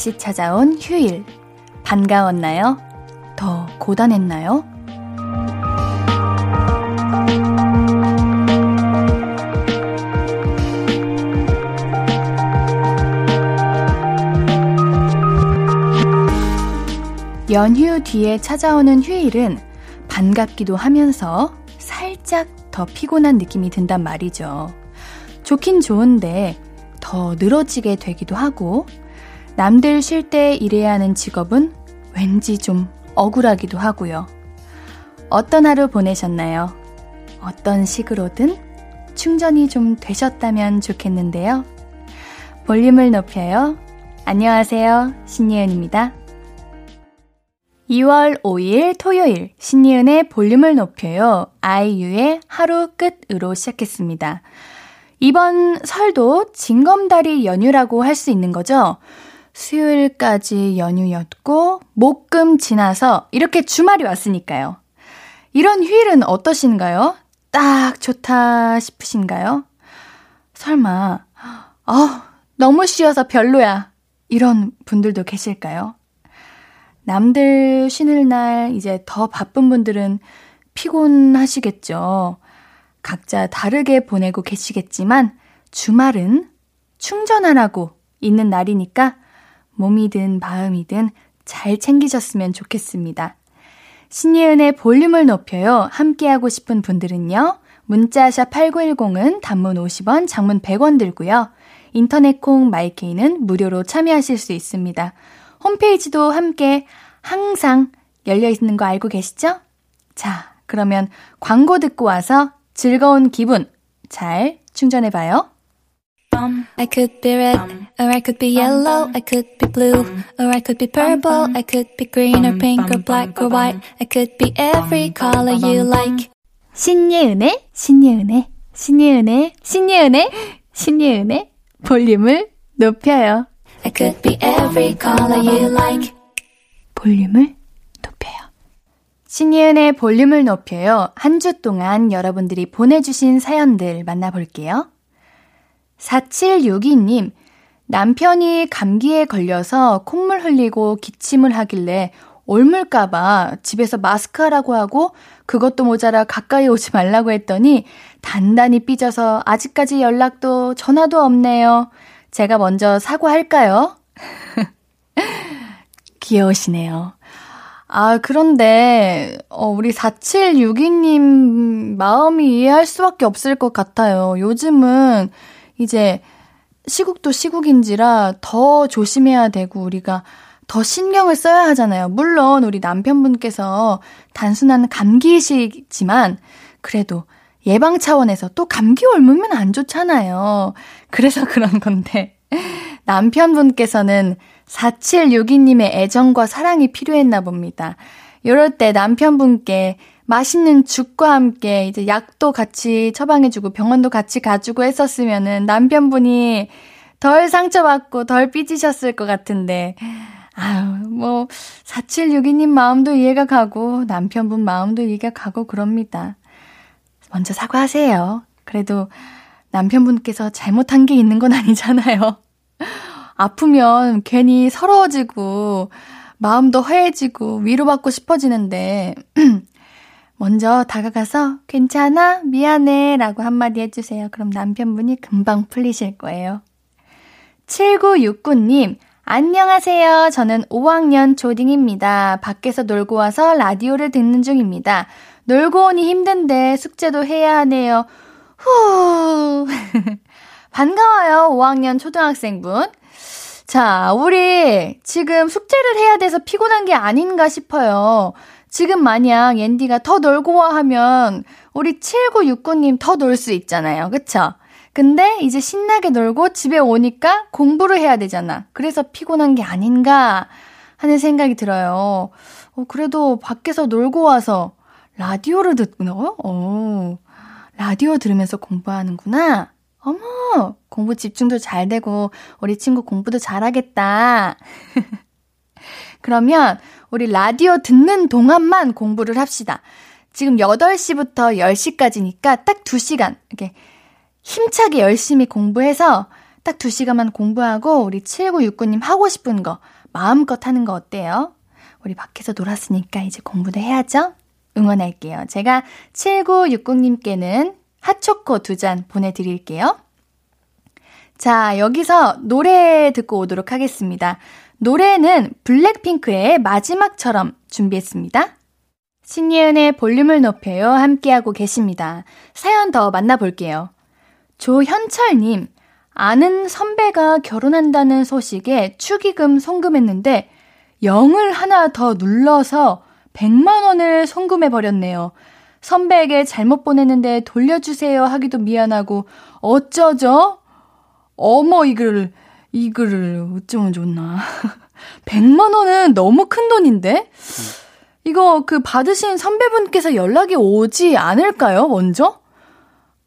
다시 찾아온 휴일. 반가웠나요? 더 고단했나요? 연휴 뒤에 찾아오는 휴일은 반갑기도 하면서 살짝 더 피곤한 느낌이 든단 말이죠. 좋긴 좋은데 더 늘어지게 되기도 하고 남들 쉴 때 일해야 하는 직업은 왠지 좀 억울하기도 하고요. 어떤 하루 보내셨나요? 어떤 식으로든 충전이 좀 되셨다면 좋겠는데요. 볼륨을 높여요. 안녕하세요. 신예은입니다. 2월 5일 토요일 신예은의 볼륨을 높여요. 아이유의 하루 끝으로 시작했습니다. 이번 설도 징검다리 연휴라고 할 수 있는 거죠? 수요일까지 연휴였고, 목 금 지나서 이렇게 주말이 왔으니까요. 이런 휴일은 어떠신가요? 딱 좋다 싶으신가요? 설마, 아, 너무 쉬어서 별로야. 이런 분들도 계실까요? 남들 쉬는 날 이제 더 바쁜 분들은 피곤하시겠죠. 각자 다르게 보내고 계시겠지만 주말은 충전하라고 있는 날이니까 몸이든 마음이든 잘 챙기셨으면 좋겠습니다. 신예은의 볼륨을 높여요. 함께하고 싶은 분들은요. 문자샵 8910은 단문 50원, 장문 100원 들고요. 인터넷 콩 마이케이는 무료로 참여하실 수 있습니다. 홈페이지도 함께 항상 열려 있는 거 알고 계시죠? 자, 그러면 광고 듣고 와서 즐거운 기분 잘 충전해 봐요. I could be red, or I could be yellow, I could be blue, or I could be purple, I could be green or pink or black or white, I could be every color you like. 신예은의, 신예은의, 신예은의, 신예은의, 신예은의 볼륨을 높여요. I could be every color you like. 볼륨을 높여요. 신예은의 볼륨을 높여요. 한 주 동안 여러분들이 보내주신 사연들 만나볼게요. 4762님, 남편이 감기에 걸려서 콧물 흘리고 기침을 하길래 옮을까봐 집에서 마스크 하라고 하고 그것도 모자라 가까이 오지 말라고 했더니 단단히 삐져서 아직까지 연락도 전화도 없네요. 제가 먼저 사과할까요? 귀여우시네요. 아, 그런데, 어, 우리 4762님 마음이 이해할 수밖에 없을 것 같아요. 요즘은 이제 시국도 시국인지라 더 조심해야 되고 우리가 더 신경을 써야 하잖아요. 물론 우리 남편분께서 단순한 감기이시지만 그래도 예방 차원에서 또 감기 옮으면 안 좋잖아요. 그래서 그런 건데 남편분께서는 4762님의 애정과 사랑이 필요했나 봅니다. 이럴 때 남편분께 맛있는 죽과 함께 이제 약도 같이 처방해주고 병원도 같이 가주고 했었으면은 남편분이 덜 상처받고 덜 삐지셨을 것 같은데. 아유, 뭐, 4762님 마음도 이해가 가고, 남편분 마음도 이해가 가고 그럽니다. 먼저 사과하세요. 그래도 남편분께서 잘못한 게 있는 건 아니잖아요. 아프면 괜히 서러워지고, 마음도 허해지고, 위로받고 싶어지는데, 먼저 다가가서 괜찮아? 미안해. 라고 한마디 해주세요. 그럼 남편분이 금방 풀리실 거예요. 7969님, 안녕하세요. 저는 5학년 조딩입니다. 밖에서 놀고 와서 라디오를 듣는 중입니다. 놀고 오니 힘든데 숙제도 해야 하네요. 후. 반가워요. 5학년 초등학생분. 자, 우리 지금 숙제를 해야 돼서 피곤한 게 아닌가 싶어요. 지금 만약 앤디가 더 놀고 와 하면 우리 7969님 더 놀 수 있잖아요. 그쵸? 근데 이제 신나게 놀고 집에 오니까 공부를 해야 되잖아. 그래서 피곤한 게 아닌가 하는 생각이 들어요. 어, 그래도 밖에서 놀고 와서 라디오를 듣고, 어, 라디오 들으면서 공부하는구나. 어머, 공부 집중도 잘 되고, 우리 친구 공부도 잘하겠다. 그러면 우리 라디오 듣는 동안만 공부를 합시다. 지금 8시부터 10시까지니까 딱 2시간, 이렇게 힘차게 열심히 공부해서 딱 2시간만 공부하고 우리 7969님 하고 싶은 거 마음껏 하는 거 어때요? 우리 밖에서 놀았으니까 이제 공부도 해야죠? 응원할게요. 제가 7960님께는 핫초코 두 잔 보내드릴게요. 자, 여기서 노래 듣고 오도록 하겠습니다. 노래는 블랙핑크의 마지막처럼 준비했습니다. 신예은의 볼륨을 높여요. 함께하고 계십니다. 사연 더 만나볼게요. 조현철님, 아는 선배가 결혼한다는 소식에 축의금 송금했는데 0을 하나 더 눌러서 100만원을 송금해버렸네요. 선배에게 잘못 보냈는데 돌려주세요 하기도 미안하고 어쩌죠? 어머, 이 글을, 이 글을 어쩌면 좋나. 100만 원은 너무 큰 돈인데? 이거 그 받으신 선배분께서 연락이 오지 않을까요, 먼저?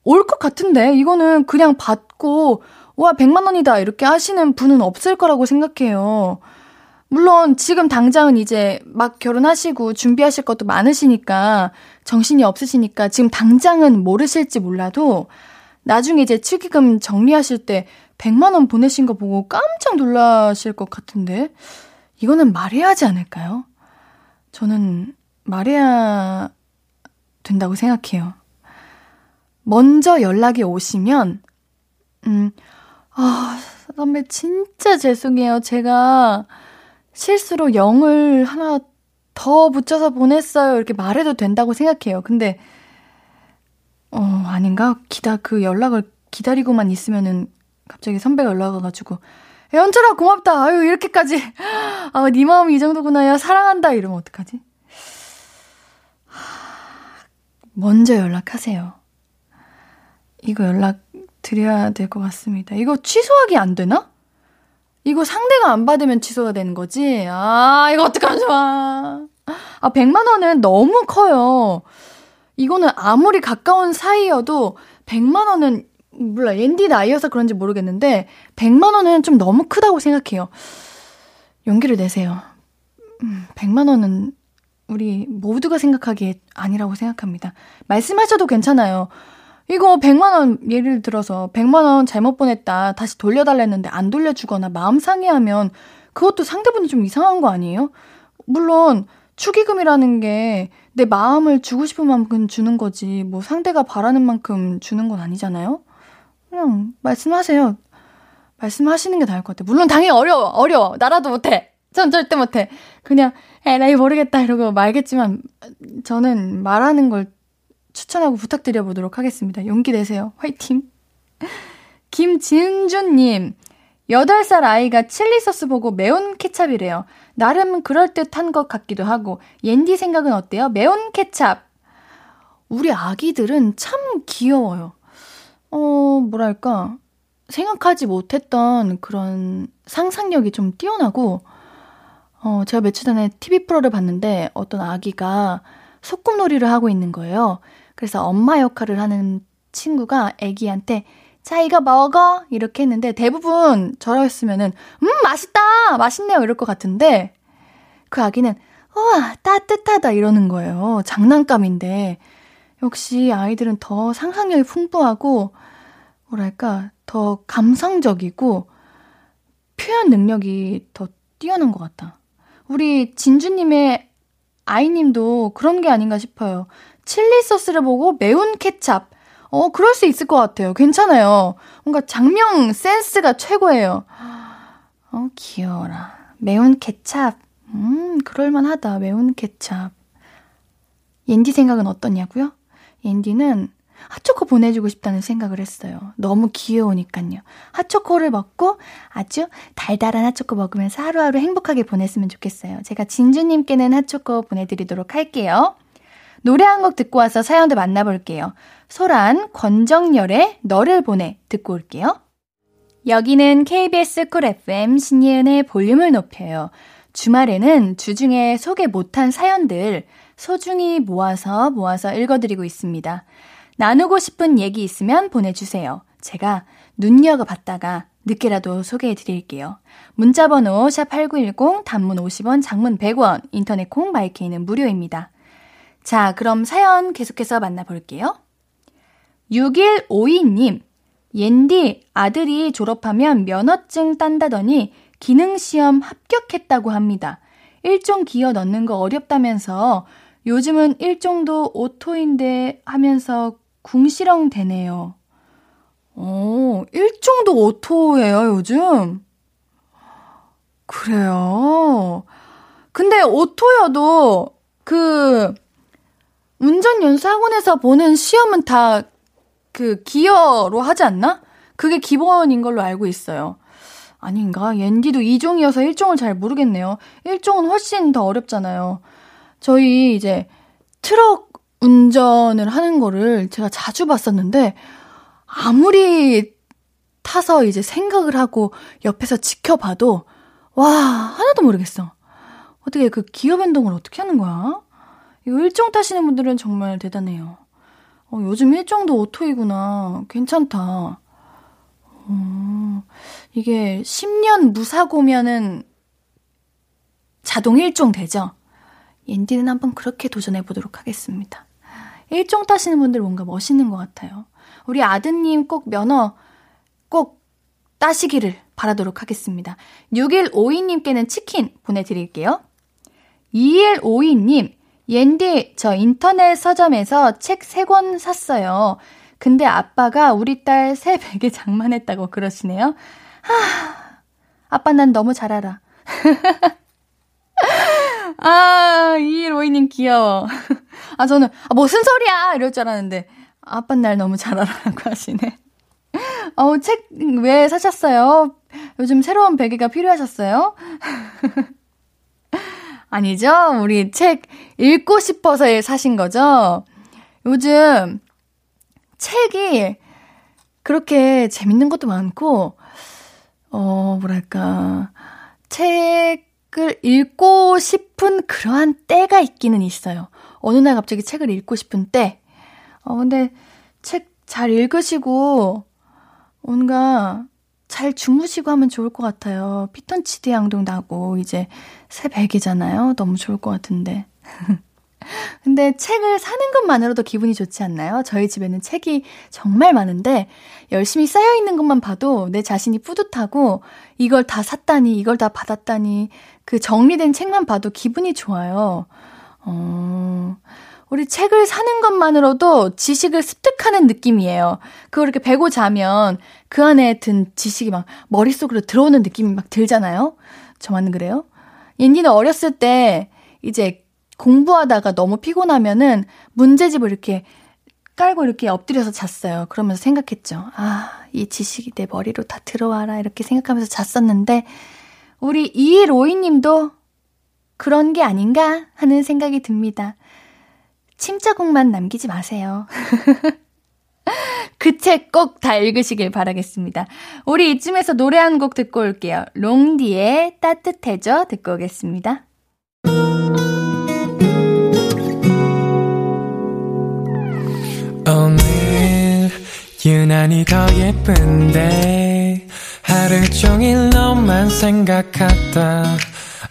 올 것 같은데, 이거는 그냥 받고, 와, 100만 원이다, 이렇게 하시는 분은 없을 거라고 생각해요. 물론 지금 당장은 이제 막 결혼하시고 준비하실 것도 많으시니까 정신이 없으시니까 지금 당장은 모르실지 몰라도 나중에 이제 축의금 정리하실 때 100만 원 보내신 거 보고 깜짝 놀라실 것 같은데 이거는 말해야 하지 않을까요? 저는 말해야 된다고 생각해요. 먼저 연락이 오시면 음, 아, 선배 진짜 죄송해요. 제가 실수로 0을 하나 더 붙여서 보냈어요. 이렇게 말해도 된다고 생각해요. 근데, 어, 아닌가? 기다, 그 연락을 기다리고만 있으면은 갑자기 선배가 연락 와가지고, 연철아, 고맙다. 아유, 이렇게까지. 아, 네 마음이 이 정도구나. 야, 사랑한다. 이러면 어떡하지? 먼저 연락하세요. 이거 연락 드려야 될 것 같습니다. 이거 취소하기 안 되나? 이거 상대가 안 받으면 취소가 되는 거지? 아, 이거 어떡하면 좋아. 아, 100만원은 너무 커요. 이거는 아무리 가까운 사이여도 100만원은, 몰라, 앤디 나이여서 그런지 모르겠는데, 100만 원은 좀 너무 크다고 생각해요. 용기를 내세요. 100만 원은 음, 우리 모두가 생각하기에 아니라고 생각합니다. 말씀하셔도 괜찮아요. 이거 100만 원, 예를 들어서 100만 원 잘못 보냈다. 다시 돌려달랬는데 안 돌려주거나 마음 상해하면 그것도 상대분이 좀 이상한 거 아니에요? 물론, 축의금이라는 게 내 마음을 주고 싶은 만큼 주는 거지. 뭐 상대가 바라는 만큼 주는 건 아니잖아요? 그냥 말씀하세요. 말씀하시는 게 나을 것 같아요. 물론 당연히 어려워, 어려워. 나라도 못해. 전 절대 못해. 그냥, 에라이 모르겠다 이러고 말겠지만, 저는 말하는 걸 추천하고 부탁드려 보도록 하겠습니다. 용기 내세요. 화이팅! 김진주님, 8살 아이가 칠리 소스 보고 매운 케찹이래요. 나름 그럴듯한 것 같기도 하고, 옌디 생각은 어때요? 매운 케찹. 우리 아기들은 참 귀여워요. 어, 뭐랄까. 생각하지 못했던 그런 상상력이 좀 뛰어나고, 어, 제가 며칠 전에 TV 프로를 봤는데 어떤 아기가 소꿉놀이를 하고 있는 거예요. 그래서 엄마 역할을 하는 친구가 애기한테 자, 이거 먹어! 이렇게 했는데 대부분 저랬으면은, 음, 맛있다! 맛있네요! 이럴 것 같은데, 그 아기는, 우와, 따뜻하다! 이러는 거예요. 장난감인데. 역시 아이들은 더 상상력이 풍부하고, 뭐랄까, 더 감성적이고, 표현 능력이 더 뛰어난 것 같다. 우리 진주님의 아이님도 그런 게 아닌가 싶어요. 칠리 소스를 보고 매운 케찹. 어, 그럴 수 있을 것 같아요. 괜찮아요. 뭔가 장명 센스가 최고예요. 어, 귀여워라. 매운 케찹. 음, 그럴만하다. 매운 케찹. 옌디 생각은 어떠냐고요? 옌디는 핫초코 보내주고 싶다는 생각을 했어요. 너무 귀여우니까요. 핫초코를 먹고 아주 달달한 핫초코 먹으면서 하루하루 행복하게 보냈으면 좋겠어요. 제가 진주님께는 핫초코 보내드리도록 할게요. 노래 한 곡 듣고 와서 사연도 만나볼게요. 소란, 권정열의 너를 보네 듣고 올게요. 여기는 KBS Cool FM 신예은의 볼륨을 높여요. 주말에는 주중에 소개 못한 사연들 소중히 모아서 모아서 읽어드리고 있습니다. 나누고 싶은 얘기 있으면 보내주세요. 제가 눈여겨봤다가 늦게라도 소개해 드릴게요. 문자번호 샵8910 단문 50원 장문 100원 인터넷 콩 마이케이는 무료입니다. 자, 그럼 사연 계속해서 만나볼게요. 6152님, 옌디 아들이 졸업하면 면허증 딴다더니 기능시험 합격했다고 합니다. 일종 기어 넣는 거 어렵다면서 요즘은 일종도 오토인데 하면서 궁시렁 되네요. 오, 일종도 오토예요, 요즘? 그래요. 근데 오토여도 그 운전 연수 학원에서 보는 시험은 다 그 기어로 하지 않나? 그게 기본인 걸로 알고 있어요. 아닌가? 옌디도 2종이어서 1종을 잘 모르겠네요. 1종은 훨씬 더 어렵잖아요. 저희 이제 트럭 운전을 하는 거를 제가 자주 봤었는데 아무리 타서 이제 생각을 하고 옆에서 지켜봐도 와, 하나도 모르겠어. 어떻게 그 기어 변동을 어떻게 하는 거야? 이거 일종 타시는 분들은 정말 대단해요. 어, 요즘 일종도 오토이구나. 괜찮다. 어, 이게 10년 무사고면은 자동 일종 되죠? 옌디는 한번 그렇게 도전해 보도록 하겠습니다. 일종 타시는 분들 뭔가 멋있는 것 같아요. 우리 아드님 꼭 면허 꼭 따시기를 바라도록 하겠습니다. 6152님께는 치킨 보내드릴게요. 2152님, 옌디, 저 인터넷 서점에서 책 3권 샀어요. 근데 아빠가 우리 딸 새 베개 장만했다고 그러시네요. 하, 아빠 난 너무 잘 알아. 아, 2152님 귀여워. 아, 저는, 아, 무슨 소리야! 이럴 줄 알았는데, 아빠 날 너무 잘 알아라고 하시네. 어우, 책 왜 사셨어요? 요즘 새로운 베개가 필요하셨어요? 아니죠? 우리 책 읽고 싶어서 사신 거죠? 요즘 책이 그렇게 재밌는 것도 많고, 어, 뭐랄까. 책을 읽고 싶은 그러한 때가 있기는 있어요. 어느 날 갑자기 책을 읽고 싶은 때. 어, 근데 책 잘 읽으시고, 뭔가 잘 주무시고 하면 좋을 것 같아요. 피톤치드 양동 나고 이제 새벽이잖아요. 너무 좋을 것 같은데. 근데 책을 사는 것만으로도 기분이 좋지 않나요? 저희 집에는 책이 정말 많은데 열심히 쌓여 있는 것만 봐도 내 자신이 뿌듯하고 이걸 다 샀다니, 이걸 다 받았다니 그 정리된 책만 봐도 기분이 좋아요. 어, 우리 책을 사는 것만으로도 지식을 습득하는 느낌이에요. 그걸 이렇게 베고 자면 그 안에 든 지식이 막 머릿속으로 들어오는 느낌이 막 들잖아요? 저만 그래요? 옌디는 어렸을 때 이제 공부하다가 너무 피곤하면은 문제집을 이렇게 깔고 이렇게 엎드려서 잤어요. 그러면서 생각했죠. 아, 이 지식이 내 머리로 다 들어와라. 이렇게 생각하면서 잤었는데, 우리 2152 님도 그런 게 아닌가 하는 생각이 듭니다. 침자국만 남기지 마세요. 그 책 꼭 다 읽으시길 바라겠습니다. 우리 이쯤에서 노래 한 곡 듣고 올게요. 롱디의 따뜻해져 듣고 오겠습니다. 오늘 유난히 더 예쁜데 하루 종일 너만 생각하다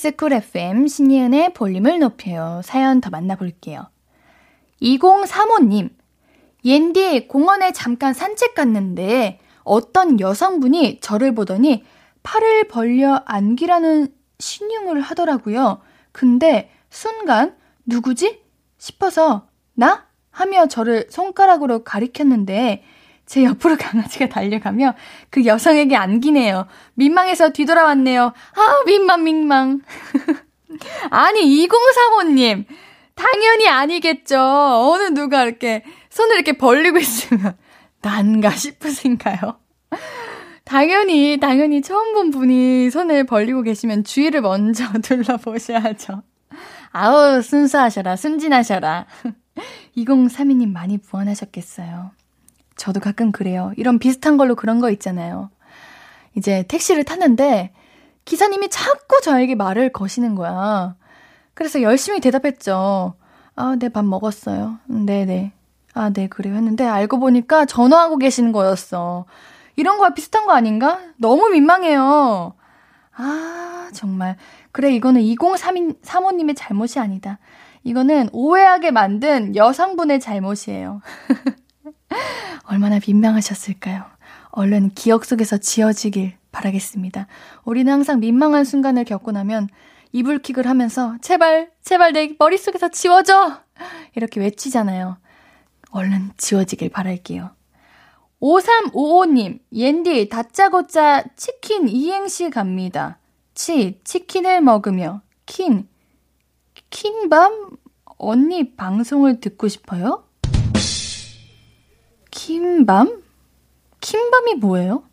KBS 쿨 FM 신예은의 볼륨을 높여요. 사연 더 만나볼게요. 2035님, 옌디 공원에 잠깐 산책 갔는데 어떤 여성분이 저를 보더니 팔을 벌려 안기라는 신용을 하더라고요. 근데 순간 누구지? 싶어서 나? 하며 저를 손가락으로 가리켰는데 제 옆으로 강아지가 달려가며 그 여성에게 안기네요. 민망해서 뒤돌아왔네요. 아, 민망, 민망. 아니, 2035님. 당연히 아니겠죠. 어느 누가 이렇게 손을 이렇게 벌리고 있으면 난가 싶으신가요? 당연히, 당연히 처음 본 분이 손을 벌리고 계시면 주위를 먼저 둘러보셔야죠. 아우, 순수하셔라, 순진하셔라. 2032님 많이 부원하셨겠어요. 저도 가끔 그래요. 이런 비슷한 걸로 그런 거 있잖아요. 이제 택시를 탔는데 기사님이 자꾸 저에게 말을 거시는 거야. 그래서 열심히 대답했죠. 아, 네, 밥 먹었어요. 네네. 아, 네, 그래요. 했는데 알고 보니까 전화하고 계시는 거였어. 이런 거와 비슷한 거 아닌가? 너무 민망해요. 아, 정말. 그래, 이거는 2032사모님의 잘못이 아니다. 이거는 오해하게 만든 여성분의 잘못이에요. 얼마나 민망하셨을까요? 얼른 기억 속에서 지워지길 바라겠습니다. 우리는 항상 민망한 순간을 겪고 나면 이불킥을 하면서 제발, 제발 내 머릿속에서 지워져! 이렇게 외치잖아요. 얼른 지워지길 바랄게요. 5355님, 옌디, 다짜고짜 치킨 이행시 갑니다. 치, 치킨을 먹으며, 킨, 킨밤? 언니 방송을 듣고 싶어요? 킨밤? 킨밤이 뭐예요?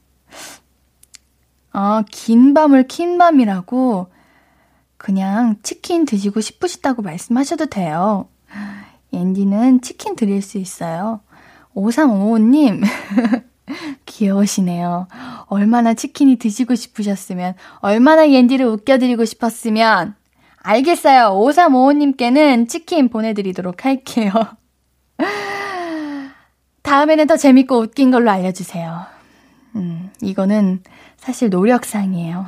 아, 긴 밤을 킨밤이라고? 그냥 치킨 드시고 싶으시다고 말씀하셔도 돼요. 앤디는 치킨 드릴 수 있어요. 5355님, 귀여우시네요. 얼마나 치킨이 드시고 싶으셨으면, 얼마나 앤디를 웃겨드리고 싶었으면, 알겠어요. 5355님께는 치킨 보내드리도록 할게요. 다음에는 더 재밌고 웃긴 걸로 알려주세요. 음, 이거는 사실 노력상이에요.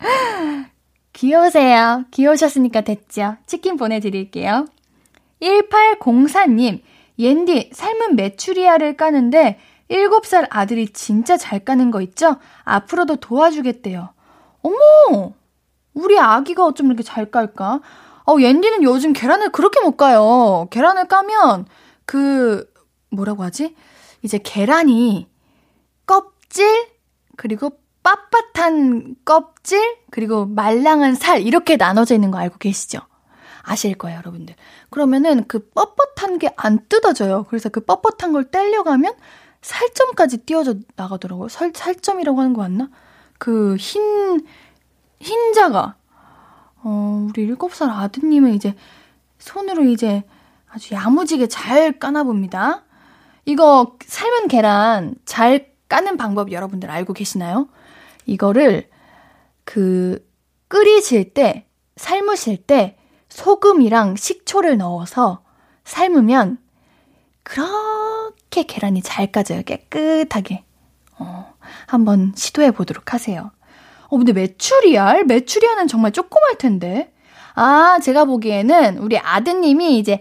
귀여우세요. 귀여우셨으니까 됐죠. 치킨 보내드릴게요. 1804님, 옌디, 삶은 메추리알을 까는데 7살 아들이 진짜 잘 까는 거 있죠? 앞으로도 도와주겠대요. 어머! 우리 아기가 어쩜 이렇게 잘 깔까? 어, 옌디는 요즘 계란을 그렇게 못 까요. 계란을 까면 그, 뭐라고 하지? 이제 계란이 껍질, 그리고 빳빳한 껍질, 그리고 말랑한 살, 이렇게 나눠져 있는 거 알고 계시죠? 아실 거예요, 여러분들. 그러면은 그 뻣뻣한 게 안 뜯어져요. 그래서 그 뻣뻣한 걸 떼려가면 살점까지 띄어져 나가더라고요. 살, 살점이라고 하는 거 맞나? 그 흰, 흰자가, 어, 우리 일곱 살 아드님은 이제 손으로 이제 아주 야무지게 잘 까나봅니다. 이거 삶은 계란 잘 까는 방법 여러분들 알고 계시나요? 이거를 그 끓이실 때, 삶으실 때 소금이랑 식초를 넣어서 삶으면 그렇게 계란이 잘 까져요. 깨끗하게. 어, 한번 시도해 보도록 하세요. 어, 근데 메추리알? 메추리알은 정말 조그말 텐데. 아, 제가 보기에는 우리 아드님이 이제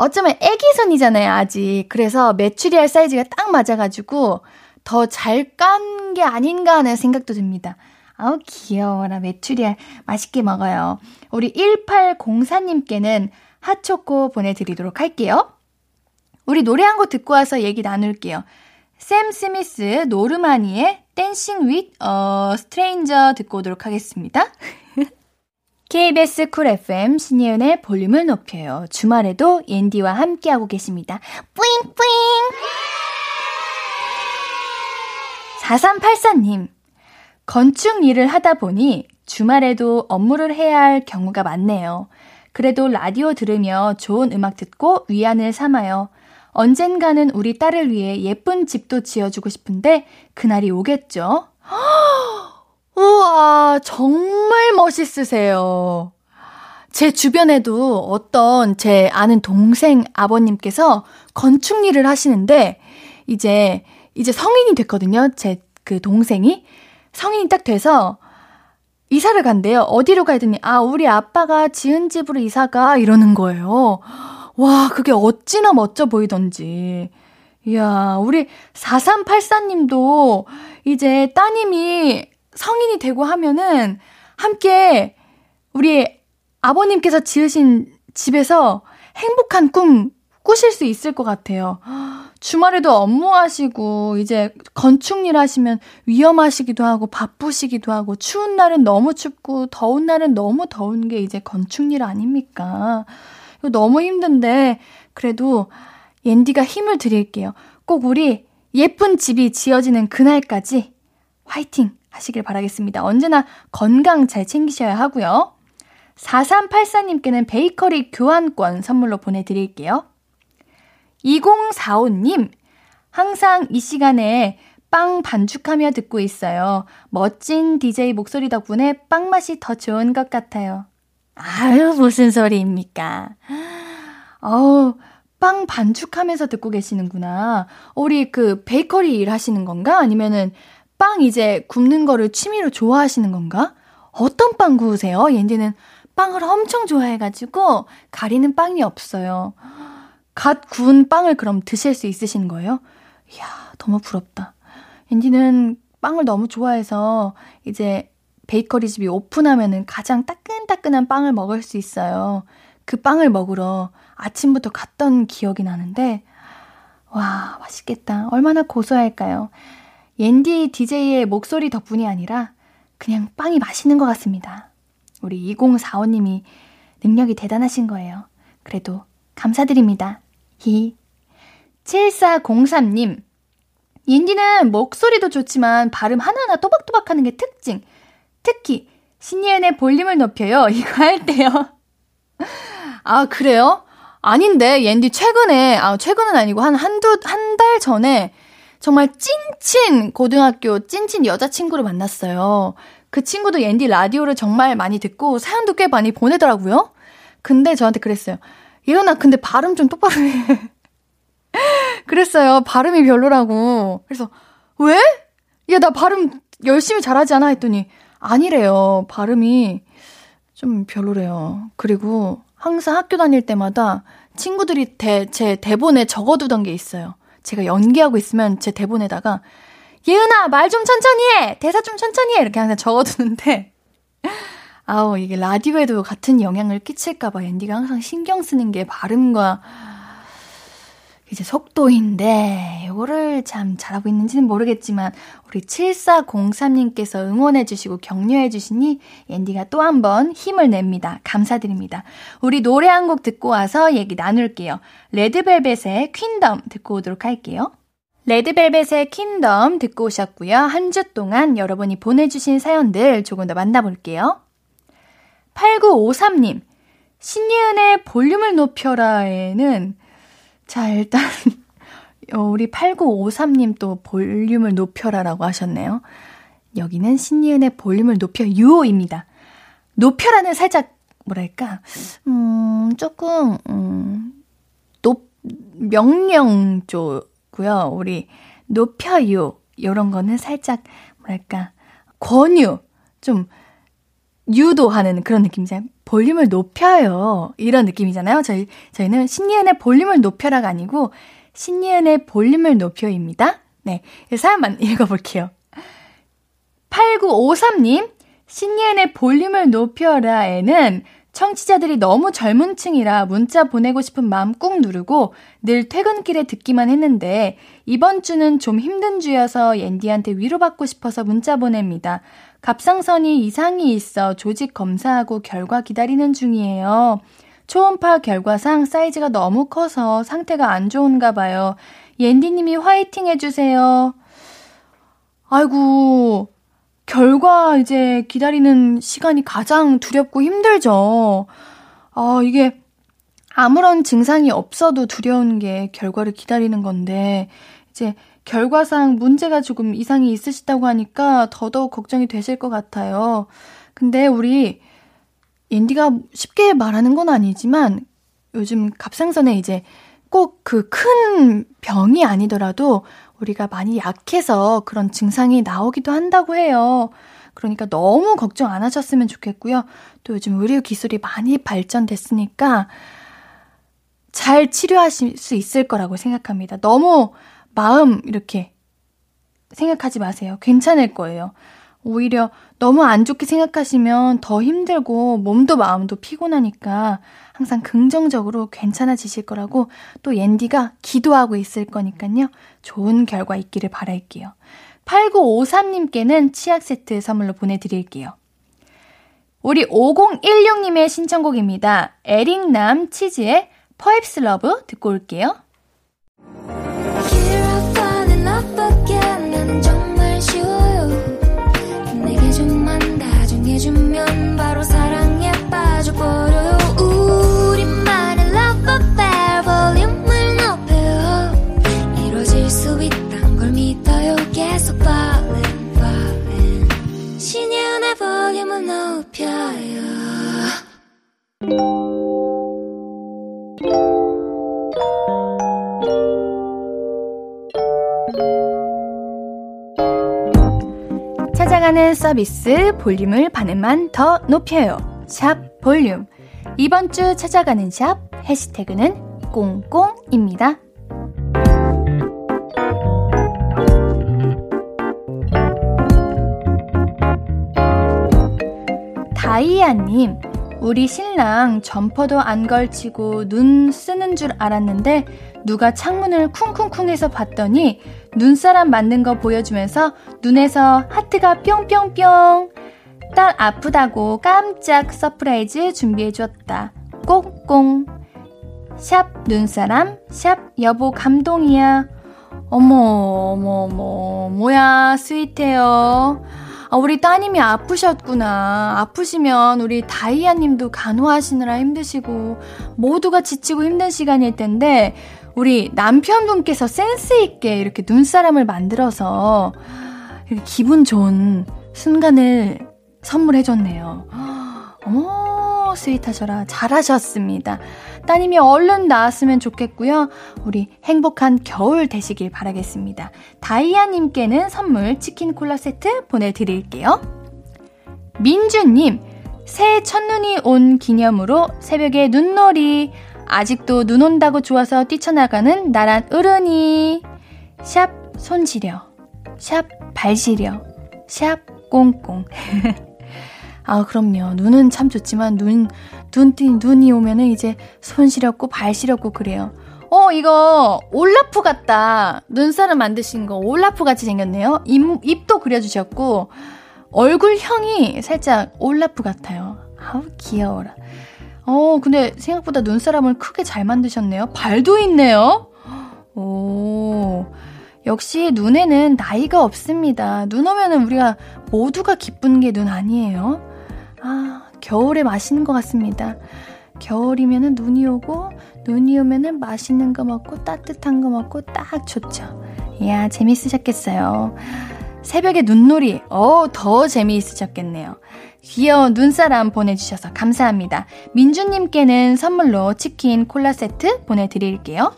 어쩌면 애기 손이잖아요, 아직. 그래서 메추리알 사이즈가 딱 맞아가지고 더 잘 깐 게 아닌가 하는 생각도 듭니다. 아우, 귀여워라. 메추리알 맛있게 먹어요. 우리 1804님께는 핫초코 보내드리도록 할게요. 우리 노래 한 곡 듣고 와서 얘기 나눌게요. 샘 스미스 노르마니의 Dancing With a Stranger 듣고 오도록 하겠습니다. KBS Cool FM 신예은의 볼륨을 높여요. 주말에도 옌디와 함께하고 계십니다. 뿌잉뿌잉! 4384님, 건축 일을 하다 보니 주말에도 업무를 해야 할 경우가 많네요. 그래도 라디오 들으며 좋은 음악 듣고 위안을 삼아요. 언젠가는 우리 딸을 위해 예쁜 집도 지어주고 싶은데 그날이 오겠죠? 우와, 정말 멋있으세요. 제 주변에도 어떤 제 아는 동생 아버님께서 건축 일을 하시는데 이제 이제 성인이 됐거든요. 제 그 동생이 성인이 딱 돼서 이사를 간대요. 어디로 가야 되니 아, 우리 아빠가 지은 집으로 이사가 이러는 거예요. 와, 그게 어찌나 멋져 보이던지. 이야, 우리 4384님도 이제 따님이 성인이 되고 하면은 함께 우리 아버님께서 지으신 집에서 행복한 꿈 꾸실 수 있을 것 같아요. 주말에도 업무하시고, 이제 건축일 하시면 위험하시기도 하고, 바쁘시기도 하고, 추운 날은 너무 춥고, 더운 날은 너무 더운 게 이제 건축일 아닙니까? 이거 너무 힘든데, 그래도 옌디가 힘을 드릴게요. 꼭 우리 예쁜 집이 지어지는 그날까지 화이팅 하시길 바라겠습니다. 언제나 건강 잘 챙기셔야 하고요. 4384님께는 베이커리 교환권 선물로 보내드릴게요. 2045님, 항상 이 시간에 빵 반죽하며 듣고 있어요. 멋진 DJ 목소리 덕분에 빵 맛이 더 좋은 것 같아요. 아유, 무슨 소리입니까? 어우, 빵 반죽하면서 듣고 계시는구나. 우리 그 베이커리 일 하시는 건가? 아니면은 빵 이제 굽는 거를 취미로 좋아하시는 건가? 어떤 빵 구우세요? 옌디는 빵을 엄청 좋아해가지고 가리는 빵이 없어요. 갓 구운 빵을 그럼 드실 수 있으신 거예요? 이야, 너무 부럽다. 앤디는 빵을 너무 좋아해서 이제 베이커리 집이 오픈하면은 가장 따끈따끈한 빵을 먹을 수 있어요. 그 빵을 먹으러 아침부터 갔던 기억이 나는데, 와, 맛있겠다. 얼마나 고소할까요? 옌디 DJ의 목소리 덕분이 아니라 그냥 빵이 맛있는 것 같습니다. 우리 2045님이 능력이 대단하신 거예요. 그래도 감사드립니다. 히. 7403님. 옌디는 목소리도 좋지만 발음 하나하나 또박또박 하는 게 특징. 특히 신예은의 볼륨을 높여요. 이거 할 때요. 아, 그래요? 아닌데, 옌디 최근에, 아, 최근은 아니고 한 한두, 한 달 전에 정말 찐친 고등학교 찐친 여자친구를 만났어요. 그 친구도 옌디 라디오를 정말 많이 듣고 사연도 꽤 많이 보내더라고요. 근데 저한테 그랬어요. 일어나, 근데 발음 좀 똑바로 해. 그랬어요. 발음이 별로라고. 그래서, 왜? 야, 나 발음 열심히 잘하지 않아? 했더니, 아니래요. 발음이 좀 별로래요. 그리고 항상 학교 다닐 때마다 친구들이 대, 제 대본에 적어두던 게 있어요. 제가 연기하고 있으면 제 대본에다가 예은아 말 좀 천천히 해! 대사 좀 천천히 해! 이렇게 항상 적어두는데 아우 이게 라디오에도 같은 영향을 끼칠까봐 앤디가 항상 신경 쓰는 게 발음과 이제 속도인데 이거를 참 잘하고 있는지는 모르겠지만 우리 7403님께서 응원해 주시고 격려해 주시니 앤디가 또 한 번 힘을 냅니다. 감사드립니다. 우리 노래 한 곡 듣고 와서 얘기 나눌게요. 레드벨벳의 퀸덤 듣고 오도록 할게요. 레드벨벳의 퀸덤 듣고 오셨고요. 한 주 동안 여러분이 보내주신 사연들 조금 더 만나볼게요. 8953님, 신예은의 볼륨을 높여라에는 자, 일단, 어, 우리 8953님 또 볼륨을 높여라라고 하셨네요. 여기는 신이은의 볼륨을 높여 유호입니다. 높여라는 살짝, 뭐랄까, 음, 조금, 음, 높, 명령 쪽고요 우리 높여요. 요런 거는 살짝, 뭐랄까, 권유. 좀, 유도하는 그런 느낌이잖아요. 볼륨을 높여요. 이런 느낌이잖아요. 저희, 저희는 신예은의 볼륨을 높여라가 아니고, 신예은의 볼륨을 높여입니다. 네. 사연만 읽어볼게요. 8953님, 신예은의 볼륨을 높여라에는 청취자들이 너무 젊은 층이라 문자 보내고 싶은 마음 꾹 누르고 늘 퇴근길에 듣기만 했는데 이번 주는 좀 힘든 주여서 옌디한테 위로받고 싶어서 문자 보냅니다. 갑상선이 이상이 있어 조직 검사하고 결과 기다리는 중이에요. 초음파 결과상 사이즈가 너무 커서 상태가 안 좋은가 봐요. 옌디님이 화이팅 해주세요. 아이고, 결과 이제 기다리는 시간이 가장 두렵고 힘들죠. 아, 이게 아무런 증상이 없어도 두려운 게 결과를 기다리는 건데, 이제 결과상 문제가 조금 이상이 있으시다고 하니까 더더욱 걱정이 되실 것 같아요. 근데 우리 앤디가 쉽게 말하는 건 아니지만 요즘 갑상선에 이제 꼭 그 큰 병이 아니더라도 우리가 많이 약해서 그런 증상이 나오기도 한다고 해요. 그러니까 너무 걱정 안 하셨으면 좋겠고요. 또 요즘 의료 기술이 많이 발전됐으니까 잘 치료하실 수 있을 거라고 생각합니다. 너무 마음 이렇게 생각하지 마세요. 괜찮을 거예요. 오히려 너무 안 좋게 생각하시면 더 힘들고 몸도 마음도 피곤하니까 항상 긍정적으로 괜찮아지실 거라고 또 옌디가 기도하고 있을 거니까요. 좋은 결과 있기를 바랄게요. 8953님께는 치약 세트 선물로 보내드릴게요. 우리 5016님의 신청곡입니다. 에릭남 치즈의 Perhaps Love 듣고 올게요. 마주보려 우리만의 love affair. 볼륨을 높여요 이뤄질 수 있단 걸 믿어요. 계속 falling falling. 신예은의 볼륨을 높여요. 찾아가는 서비스 볼륨을 반음만 더 높여요. 샵 볼륨. 이번 주 찾아가는 샵 해시태그는 꽁꽁입니다. 다이아님, 우리 신랑 점퍼도 안 걸치고 눈 쓰는 줄 알았는데 누가 창문을 쿵쿵쿵 해서 봤더니 눈사람 만든 거 보여주면서 눈에서 하트가 뿅뿅뿅 딸 아프다고 깜짝 surprise 준비해줬다. 꽁꽁 샵 눈사람 샵 여보 감동이야 어머 어머 어머 뭐야 스윗해요 아, 우리 따님이 아프셨구나. 아프시면 우리 다이아 님도 간호하시느라 힘드시고, 모두가 지치고 힘든 시간일 텐데, 우리 남편분께서 센스있게 이렇게 눈사람을 만들어서, 이렇게 기분 좋은 순간을 선물해줬네요. 어머, sweet하셔라. 잘하셨습니다. 따님이 얼른 나았으면 좋겠고요. 우리 행복한 겨울 되시길 바라겠습니다. 다이아님께는 선물 치킨 콜라 세트 보내드릴게요. 민주님, 새해 첫눈이 온 기념으로 새벽에 눈놀이, 아직도 눈 온다고 좋아서 뛰쳐나가는 나란 어른이, 샵 손시려, 샵 발시려, 샵 꽁꽁. 아, 그럼요. 눈은 참 좋지만 눈, 눈, 눈이 오면은 이제 손 시렵고 발 시렵고 그래요. 어, 이거 올라프 같다. 눈사람 만드신 거 올라프 같이 생겼네요. 입, 입도 그려주셨고, 얼굴형이 살짝 올라프 같아요. 아우, 귀여워라. 어, 근데 생각보다 눈사람을 크게 잘 만드셨네요. 발도 있네요. 오. 역시 눈에는 나이가 없습니다. 눈 오면은 우리가 모두가 기쁜 게 눈 아니에요? 아, 겨울에 맛있는 것 같습니다. 겨울이면은 눈이 오고, 눈이 오면은 맛있는 거 먹고, 따뜻한 거 먹고, 딱 좋죠. 이야, 재밌으셨겠어요. 새벽에 눈놀이, 어, 더 재미있으셨겠네요. 귀여운 눈사람 보내주셔서 감사합니다. 민주님께는 선물로 치킨 콜라 세트 보내드릴게요.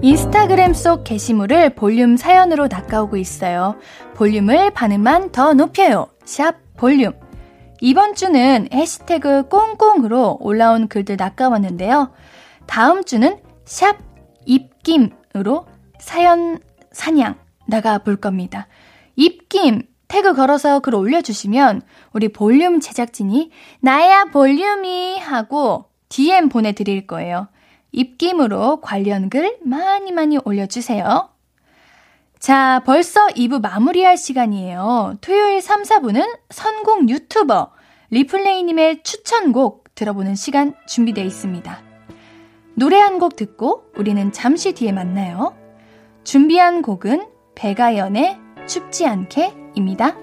인스타그램 속 게시물을 볼륨 사연으로 낚아오고 있어요. 볼륨을 반음만 더 높여요. 샵 볼륨. 이번 주는 해시태그 꽁꽁으로 올라온 글들 낚아왔는데요. 다음 주는 샵 입김으로 사연 사냥 나가 볼 겁니다. 입김 태그 걸어서 글 올려주시면 우리 볼륨 제작진이 나야 볼륨이 하고 DM 보내드릴 거예요. 입김으로 관련 글 많이 많이 올려주세요. 자, 벌써 2부 마무리할 시간이에요. 토요일 3, 4부는 선곡 유튜버 리플레이님의 추천곡 들어보는 시간 준비되어 있습니다. 노래 한 곡 듣고 우리는 잠시 뒤에 만나요. 준비한 곡은 배가연의 춥지 않게입니다.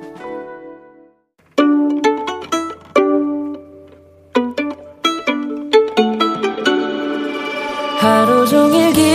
하루 종일 기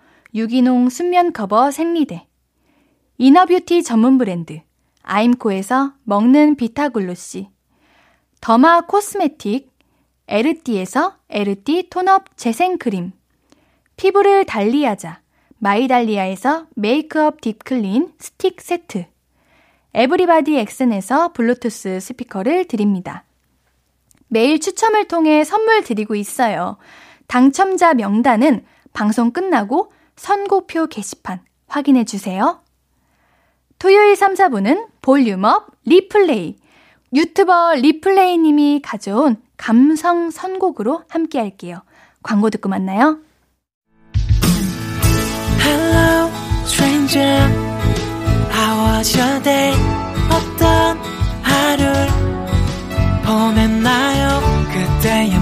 유기농 순면 커버 생리대 이너뷰티 전문 브랜드 아임코에서 먹는 비타글로시 더마 코스메틱 에르띠에서 에르띠 톤업 재생크림 피부를 달리하자. 마이달리아에서 메이크업 딥클린 스틱 세트. 에브리바디 엑센에서 블루투스 스피커를 드립니다. 매일 추첨을 통해 선물 드리고 있어요. 당첨자 명단은 방송 끝나고 선곡표 게시판 확인해 주세요. 토요일 3, 4부는 볼륨업 리플레이. 유튜버 리플레이 님이 가져온 감성 선곡으로 함께 할게요. 광고 듣고 만나요. Hello,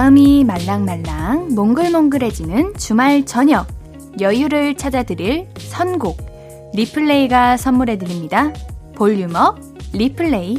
마음이 말랑말랑 몽글몽글해지는 주말 저녁 여유를 찾아드릴 선곡 리플레이가 선물해드립니다. 볼륨업 리플레이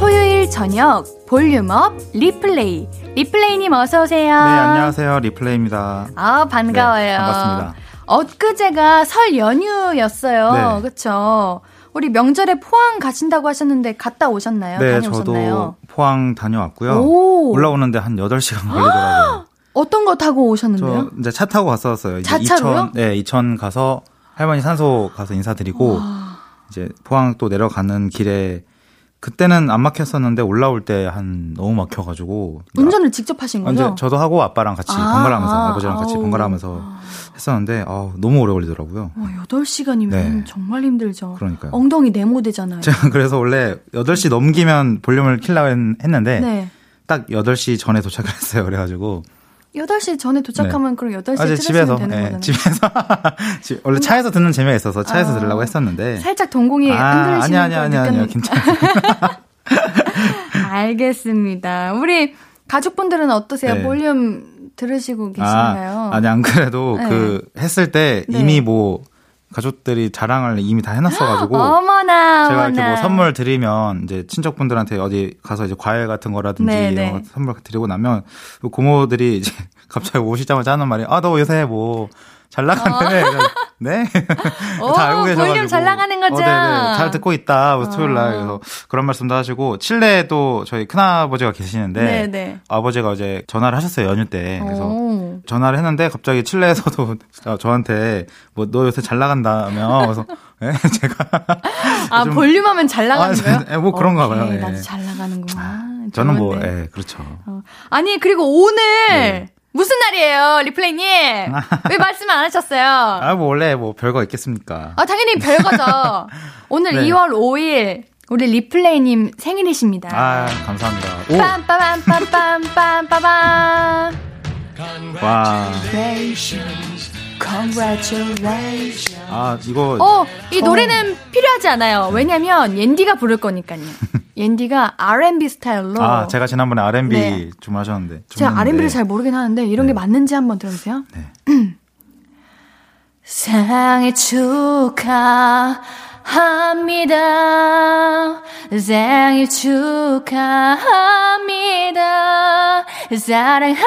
토요일 저녁 볼륨업 리플레이 리플레이님 어서 오세요. 네, 안녕하세요. 리플레이입니다. 아 반가워요. 네, 반갑습니다. 엊그제가 설 연휴였어요. 네. 그렇죠. 우리 명절에 포항 가신다고 하셨는데 갔다 오셨나요? 네, 다녀오셨나요? 저도 포항 다녀왔고요. 오. 올라오는데 한 8시간 걸리더라고요. 어떤 거 타고 오셨는데요? 저 이제 차 타고 갔었어요. 이제 자차로요? 이천, 네, 이천 가서 할머니 산소 가서 인사드리고 이제 포항 또 내려가는 길에 그때는 안 막혔었는데 올라올 때 한 너무 막혀가지고 운전을 직접 하신 거죠? 저도 하고 아빠랑 같이 아, 번갈아가면서 아, 아버지랑 같이. 번갈아가면서 했었는데 아, 너무 오래 걸리더라고요. 어, 8시간이면 네. 정말 힘들죠. 그러니까요. 엉덩이 네모되잖아요. 제가 그래서 원래 8시 넘기면 볼륨을 킬라고 했- 했는데 네. 딱 8시 전에 도착을 했어요. 그래가지고 8시 전에 도착하면 그럼 8시에 네. 어제 틀으시면 집에서 되는 예, 거잖아요. 집에서 집- 원래 차에서 듣는 재미가 있어서 차에서 아. 들으려고 했었는데 살짝 동공이 아, 흔들리시는 아니 아니 걸 아니. 느꼈는데. 괜찮아요. 알겠습니다. 우리 가족분들은 어떠세요? 네. 볼륨 들으시고 계신가요? 아, 아니 안 그래도 네. 그 했을 때 네. 이미 뭐 가족들이 자랑을 이미 다 해놨어 가지고 어머나, 제가 어머나. 이렇게 뭐 선물 드리면 이제 친척분들한테 어디 가서 이제 과일 같은 거라든지 네, 이런 네. 거 선물 드리고 나면 그 고모들이 이제 갑자기 오시자마자 하는 말이 아 너 요새 뭐 잘 나간다네. 그래서 네. 오, 다 알고 계셔가지고. 볼륨 잘 나가는 거죠? 어, 네네. 잘 듣고 있다. 그래서 토요일 날. 어. 그래서 그런 말씀도 하시고 칠레에도 저희 큰 아버지가 계시는데 네, 네. 아버지가 어제 전화를 하셨어요. 연휴 때. 그래서 오. 전화를 했는데 갑자기 칠레에서도 저한테 뭐 너 요새 잘 나간다며. 그래서 예? 제가 아, 좀- 볼륨하면 잘 나가는 아, 거예요? 예, 뭐 그런가 봐요. 오케이, 예. 나도 잘 나가는구나. 저는 뭐. 예, 그렇죠. 어. 아니, 그리고 오늘 네. 무슨 날이에요, 리플레이님? 왜 말씀 안 하셨어요? 아, 뭐 원래 뭐 별거 있겠습니까? 아, 당연히 별거죠. 오늘 네. 2월 5일 우리 리플레이님 생일이십니다. 아, 감사합니다. 오. 빰빠밤빰빰빰빰빰. 와. Congratulations. 아, 이거 어, 이 처음- 노래는 필요하지 않아요. 왜냐면 옌디가 부를 거니까요. 옌디가 R&B 스타일로. 아, 제가 지난번에 R&B 네. 주문하셨는데. 제가 R&B를 잘 모르긴 하는데 이런 게 네. 맞는지 한번 들어보세요. 네. 생일 축하 합니다. 생일 축하합니다. 사랑하.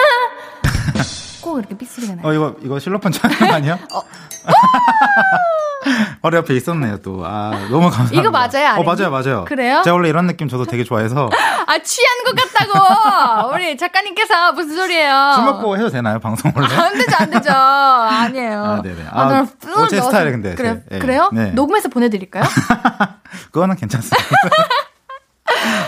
꼭 이렇게 삑소리가 나요. 어, 이거, 이거 실로폰 촬영 아니야? 어. 바로 옆에 있었네요, 또. 아, 너무 감사합니다. 이거 맞아요, 어? 맞아요, 맞아요. 그래요? 제가 원래 이런 느낌 저도 되게 좋아해서. 아, 취한 것 같다고! 우리 작가님께서 무슨 소리예요? 술 먹고 해도 되나요, 방송 원래? 안 되죠, 안 되죠. 아니에요. 아, 네네. 아, 아, 나 어, 제 스타일이 근데, 그래, 제, 예. 그래요? 네. 녹음해서 보내드릴까요? 그거는 괜찮습니다.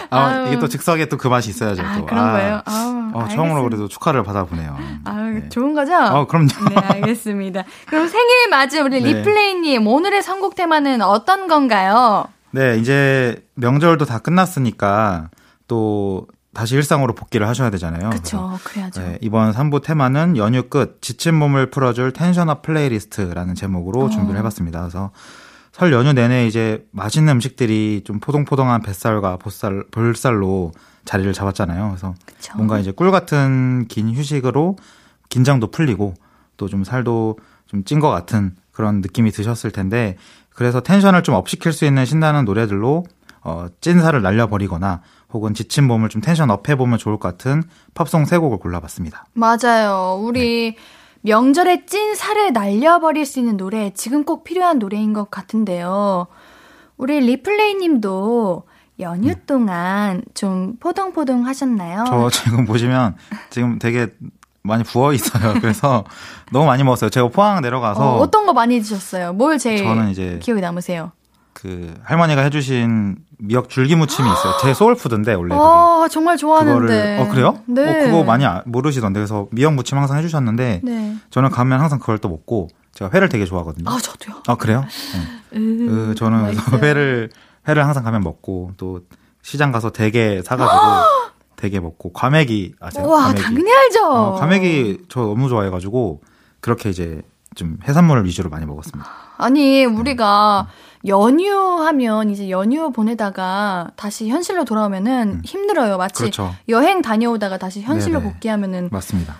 아. 이게 또 즉석에 또 그 맛이 있어야죠. 아, 또. 그런 거예요? 아우, 어, 처음으로. 그래도 축하를 받아보네요. 아, 네. 좋은 거죠? 어, 그럼요. 네, 알겠습니다. 그럼 생일 맞은 우리 네. 리플레이님, 오늘의 선곡 테마는 어떤 건가요? 네, 이제 명절도 다 끝났으니까 또 다시 일상으로 복귀를 하셔야 되잖아요. 그렇죠. 그래야죠. 네, 이번 3부 테마는 연휴 끝 지친 몸을 풀어줄 tension up playlist라는 제목으로 어. 준비를 해봤습니다. 그래서 설 연휴 내내 이제 맛있는 음식들이 좀 포동포동한 뱃살과 보살, 볼살로 자리를 잡았잖아요. 그래서 그쵸. 뭔가 이제 꿀 같은 긴 휴식으로 긴장도 풀리고 또 좀 살도 좀 찐 것 같은 그런 느낌이 드셨을 텐데 그래서 tension을 좀 up시킬 수 있는 신나는 노래들로 어, 찐 살을 날려버리거나 혹은 지친 몸을 좀 tension up 해보면 좋을 것 같은 팝송 세 곡을 골라봤습니다. 맞아요. 우리 명절에 찐 살을 날려버릴 수 있는 노래, 지금 꼭 필요한 노래인 것 같은데요. 우리 리플레이 님도 연휴 동안 좀 포동포동 하셨나요? 저 지금 보시면 지금 되게 많이 부어 있어요. 그래서 너무 많이 먹었어요. 제가 포항 내려가서 어, 어떤 거 많이 드셨어요? 뭘 제일 저는 이제 기억에 남으세요? 그 할머니가 해주신 미역 줄기 무침이 있어요. 제 soul food인데 원래 그게. 아, 정말 좋아하는데. 그거를 어 그래요? 네. 어, 그거 많이 아- 모르시던데 그래서 미역 무침 항상 해주셨는데 네. 저는 가면 항상 그걸 또 먹고 제가 회를 되게 좋아하거든요. 아, 저도요. 아 그래요? 네. 으, 그 저는. 회를 회를 항상 가면 먹고 또 시장 가서 대게 사가지고 대게 먹고 과메기 아세요? 우와, 과메기. 당연히 알죠. 어, 과메기 저 너무 좋아해가지고 그렇게 이제 좀 해산물을 위주로 많이 먹었습니다. 아니, 우리가 연휴하면 이제 연휴 보내다가 다시 현실로 돌아오면은 힘들어요. 마치 그렇죠. 여행 다녀오다가 다시 현실로 네네. 복귀하면은 맞습니다.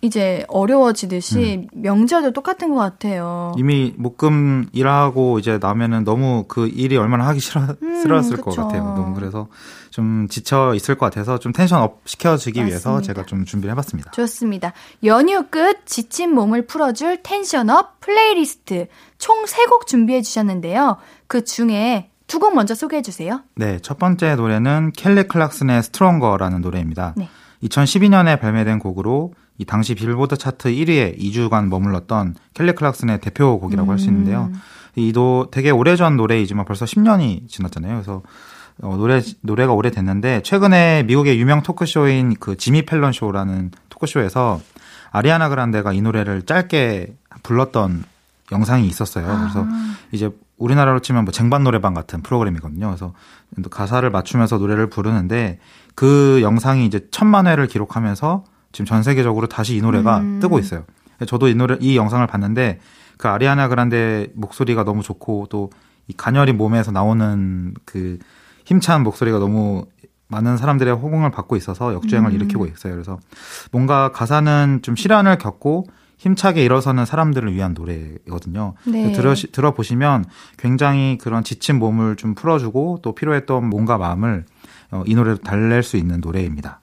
이제 어려워지듯이 명절도 똑같은 것 같아요. 이미 목금 일하고 이제 나면은 너무 그 일이 얼마나 하기 싫어, 싫었을 것 그쵸. 같아요. 너무 그래서 좀 지쳐 있을 것 같아서 좀 tension up 시켜주기 위해서 맞습니다. 제가 좀 준비를 해봤습니다. 좋습니다. 연휴 끝 지친 몸을 풀어줄 tension up playlist 총 3곡 준비해 주셨는데요. 그 중에 두 곡 먼저 소개해 주세요. 네, 첫 번째 노래는 켈리 클락슨의 Stronger라는 노래입니다. 네. 2012년에 발매된 곡으로 이 당시 빌보드 차트 1위에 2주간 머물렀던 켈리 클락슨의 대표곡이라고 할수 있는데요. 음. 이도 되게 오래전 노래이지만 벌써 10년이 지났잖아요. 그래서 어, 노래 노래가 오래됐는데 최근에 미국의 유명 토크쇼인 그 지미 펠런 쇼라는 토크쇼에서 아리아나 그란데가 이 노래를 짧게 불렀던 영상이 있었어요. 그래서 이제 우리나라로 치면 뭐 쟁반 노래방 같은 프로그램이거든요. 그래서 가사를 맞추면서 노래를 부르는데 그 영상이 이제 천만 회를 기록하면서 지금 전 세계적으로 다시 이 노래가 음. 뜨고 있어요. 저도 이 노래 이 영상을 봤는데 그 아리아나 그란데 목소리가 너무 좋고 또 이 가녀린 몸에서 나오는 그 힘찬 목소리가 너무 많은 사람들의 호응을 받고 있어서 역주행을 음. 일으키고 있어요. 그래서 뭔가 가사는 좀 시련을 겪고 힘차게 일어서는 사람들을 위한 노래거든요. 네. 들어, 들어보시면 굉장히 그런 지친 몸을 좀 풀어주고 또 필요했던 몸과 마음을 어, 이 노래로 달랠 수 있는 노래입니다.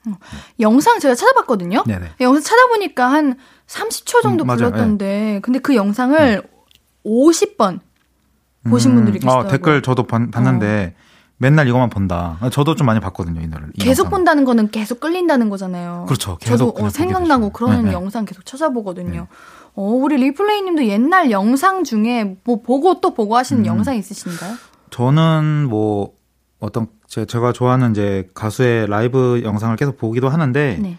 영상 제가 찾아봤거든요. 네네. 영상 찾아보니까 한 30초 정도 음, 맞아요. 불렀던데 근데 그 영상을 50번 보신 분들이 음, 계시더라고요. 어, 댓글 저도 봤, 봤는데 맨날 이것만 본다. 저도 좀 많이 봤거든요, 이 노래를. 이 계속 영상을. 본다는 거는 계속 끌린다는 거잖아요. 그렇죠. 계속 저도 어, 생각나고. 그러는 네, 네. 영상 계속 찾아보거든요. 어, 우리 리플레이 님도 옛날 영상 중에 뭐 보고 또 보고 음. 하시는 영상 있으신가요? 저는 뭐 어떤 제, 제가 좋아하는 이제 가수의 라이브 영상을 계속 보기도 하는데 네.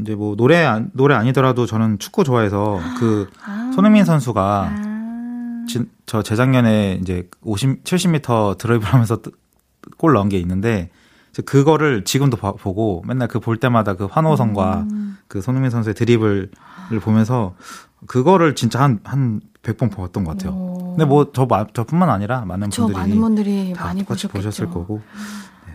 이제 뭐 노래 안- 노래 아니더라도 저는 축구 좋아해서 그 아. 손흥민 선수가 아. 진- 저 재작년에 이제 50, 70m 드라이브하면서 골 넣은 게 있는데 그거를 지금도 봐- 보고 맨날 그 볼 때마다 그 환호성과 음. 그 손흥민 선수의 드리블을 보면서 그거를 진짜 한 한 100번 봤던 것 같아요. 오. 근데 뭐 저 저뿐만 아니라 많은 저 분들이 많은 분들이 다 많이. 보셨을 거고 네,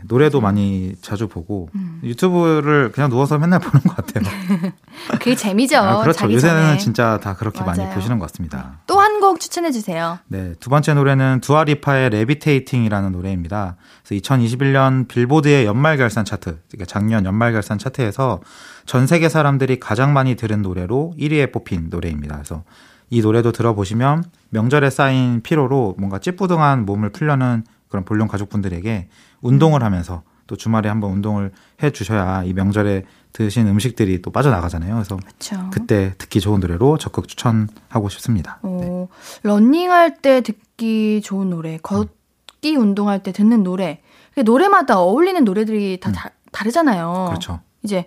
노래도 많이 자주 보고 음. 유튜브를 그냥 누워서 맨날 보는 것 같아요. 그게 재미죠. 아, 그렇죠. 요새는 전에. 진짜 다 그렇게 많이 맞아요. 보시는 것 같습니다. 또 한 곡 추천해 주세요. 네, 두 번째 노래는 두아리파의 레비테이팅이라는 노래입니다. 그래서 2021년 빌보드의 연말 결산 차트, 그러니까 작년 연말 결산 차트에서 전 세계 사람들이 가장 많이 들은 노래로 1위에 뽑힌 노래입니다. 그래서 이 노래도 들어보시면 명절에 쌓인 피로로 뭔가 찌뿌둥한 몸을 풀려는 그런 볼륨 가족분들에게 운동을 하면서 또 주말에 한번 운동을 해 주셔야 이 명절에 드신 음식들이 또 빠져나가잖아요. 그래서 그렇죠. 그때 듣기 좋은 노래로 적극 추천하고 싶습니다. 네. 어, 러닝할 때 듣기 좋은 노래, 걷기 운동할 때 듣는 노래. 그 노래마다 어울리는 노래들이 다, 다 다르잖아요. 음. 그렇죠. 이제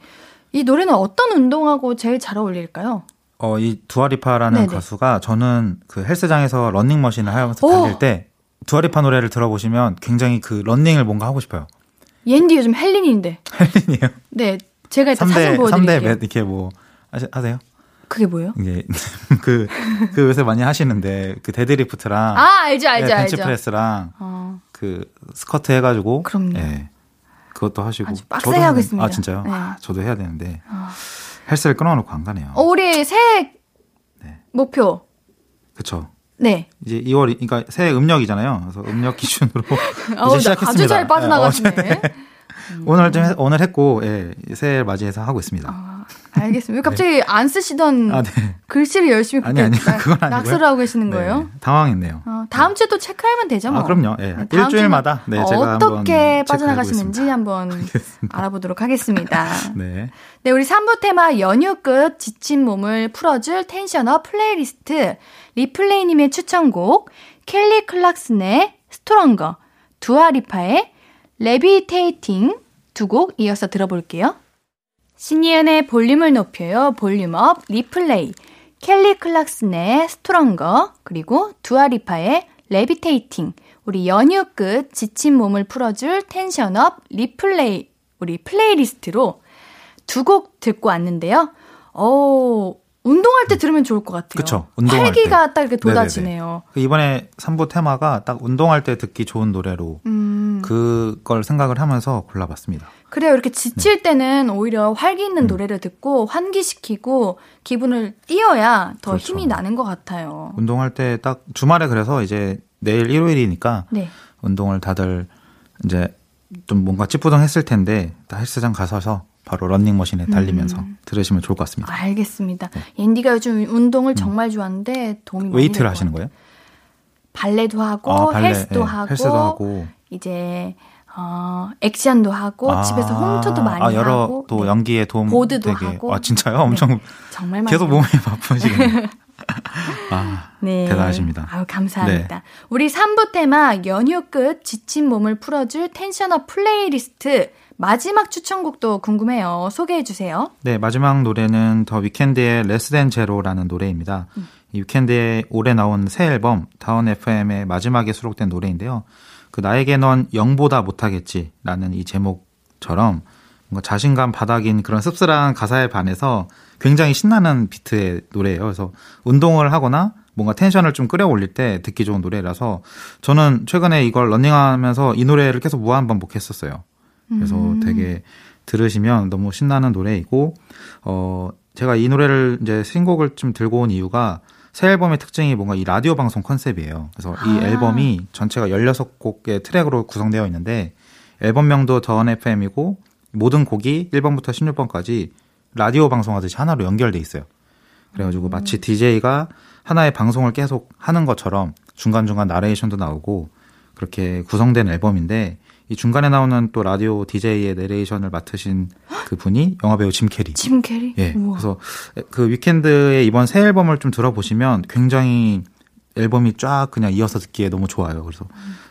이 노래는 어떤 운동하고 제일 잘 어울릴까요? 어, 이 두아리파라는 네네. 가수가 저는 그 헬스장에서 런닝머신을 하면서 오! 달릴 때 두아리파 노래를 들어보시면 굉장히 그 런닝을 뭔가 하고 싶어요. 옌디 요즘 헬린인데. 헬린이에요? 네. 제가 이따 3대, 사진 3대 보여드릴게요. 몇, 이렇게 뭐, 하세요? 그게 뭐예요? 이게, 그, 그 요새 많이 하시는데, 그 deadlift랑. 아, 알죠, 알죠, 예, 알죠. 벤치프레스랑, 어, 그, 스커트 해가지고. 그럼요. 예. 그것도 하시고. 아주 빡세게 저도 하고 있습니다. 아, 진짜요? 네. 아, 저도 해야 되는데. 어. 헬스를 끊어놓고 안 가네요. 어, 우리 새해 네. 목표. 그쵸. 네. 이제 2월, 그러니까 새해 음력이잖아요. 그래서 음력 기준으로 어우, 이제 시작했습니다. 아주 잘 빠져나가시네. 예, 어, 오늘 좀 해- 오늘 했고 예, 새해 맞이해서 하고 있습니다. 아, 알겠습니다. 왜 갑자기 안 쓰시던 아, 네. 글씨를 열심히 아니, 아니, 그건 아니고요. 낙서를 하고 계시는 거예요? 네, 당황했네요. 어, 다음 주에 또 체크하면 되죠, 뭐. 아, 그럼요. 예. 네, 일주일마다 네, 제가 어떻게 빠져나가시는지. 한번 알아보도록 하겠습니다. 네. 네, 우리 3부 테마 연휴 끝 지친 몸을 풀어줄 tension up playlist 리플레이님의 추천곡 켈리 클락슨의 Stronger 두아리파의 Levitating 두 곡 이어서 들어볼게요. 신예은의 볼륨을 높여요 volume up 리플레이 켈리 클락슨의 Stronger 그리고 두아리파의 Levitating 우리 연휴 끝 지친 몸을 풀어줄 tension up 리플레이 우리 playlist로 두 곡 듣고 왔는데요. 어, 운동할 때 들으면 좋을 것 같아요. 운동할 활기가 때. 딱 이렇게 돋아지네요. 그 이번에 3부 테마가 딱 운동할 때 듣기 좋은 노래로 음, 그걸 생각을 하면서 골라봤습니다. 그래요. 이렇게 지칠 네. 때는 오히려 활기 있는 음. 노래를 듣고 환기시키고 기분을 띄워야 더 그렇죠. 힘이 나는 것 같아요. 운동할 때 딱 주말에 그래서 이제 내일 일요일이니까 네. 운동을 다들 이제 좀 뭔가 찌뿌둥했을 텐데 다 헬스장 가서서 바로 런닝머신에 달리면서 음. 들으시면 좋을 것 같습니다. 알겠습니다. 옌디가 요즘 운동을 정말 좋아하는데 도움이 많이 음. weight를 하시는. 거예요? 발레도 하고 아, 발레, 헬스도 예, 하고 헬스도 하고 이제 어, 액션도 하고 아, 집에서 홈트도 많이 아, 여러 하고 또 네. 연기에 도움 보드도 되게 하고. 아 진짜요? 엄청 정말 많이 계속. 몸이 바쁘시겠네요. 아, 네. 대단하십니다. 네. 아유, 감사합니다. 우리 3부 테마 연휴 끝 지친 몸을 풀어줄 tension up playlist 마지막 추천곡도 궁금해요. 소개해 주세요. 네, 마지막 노래는 더 위켄드의 Less Than Zero라는 노래입니다. 이 위켄드의 올해 나온 새 앨범 Dawn FM의 마지막에 수록된 노래인데요. 그 나에게 넌 0보다 못하겠지라는 이 제목처럼 뭔가 자신감 바닥인 그런 씁쓸한 가사에 반해서 굉장히 신나는 비트의 노래예요. 그래서 운동을 하거나 뭔가 텐션을 좀 끌어올릴 때 듣기 좋은 노래라서 저는 최근에 이걸 런닝하면서 이 노래를 계속 무한 반복했었어요. 그래서 음. 되게 들으시면 너무 신나는 노래이고 어 제가 이 노래를 이제 신곡을 좀 들고 온 이유가 새 앨범의 특징이 뭔가 이 라디오 방송 컨셉이에요. 그래서 이 아. 앨범이 전체가 16곡의 트랙으로 구성되어 있는데 앨범명도 Dawn FM이고 모든 곡이 1번부터 16번까지 라디오 방송하듯이 하나로 연결돼 있어요. 그래가지고 마치 DJ가 하나의 방송을 계속 하는 것처럼 중간중간 나레이션도 나오고 그렇게 구성된 앨범인데 이 중간에 나오는 또 라디오 DJ의 내레이션을 맡으신 그 분이 영화배우 짐 캐리. 짐 캐리? 예. 우와. 그래서 그 위켄드의 이번 새 앨범을 좀 들어보시면 굉장히 앨범이 쫙 그냥 이어서 듣기에 너무 좋아요. 그래서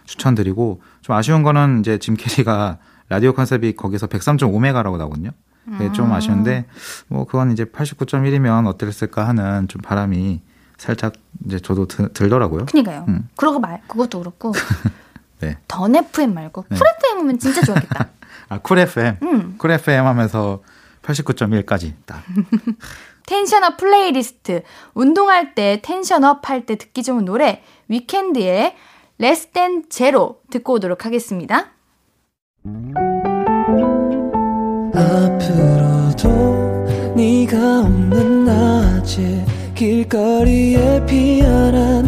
추천드리고 좀 아쉬운 거는 이제 짐 캐리가 라디오 컨셉이 거기서 103.5메가라고 나오거든요. 그게 좀 아. 아쉬운데 뭐 그건 이제 89.1이면 어땠을까 하는 좀 바람이 살짝 이제 저도 드, 들더라고요. 그니까요. 음. 그러고 말, 그것도 그렇고. 네. Dawn FM 말고 네. Cool FM이면 진짜 좋았겠다. 아, Cool FM. 음. Cool FM 하면서 89.1까지 딱. tension up playlist. 운동할 때, tension up 할 때 듣기 좋은 노래, 위켄드의 Less Than Zero 듣고 오도록 하겠습니다. 앞으로도 네가 없는 낮에 길거리에 피어난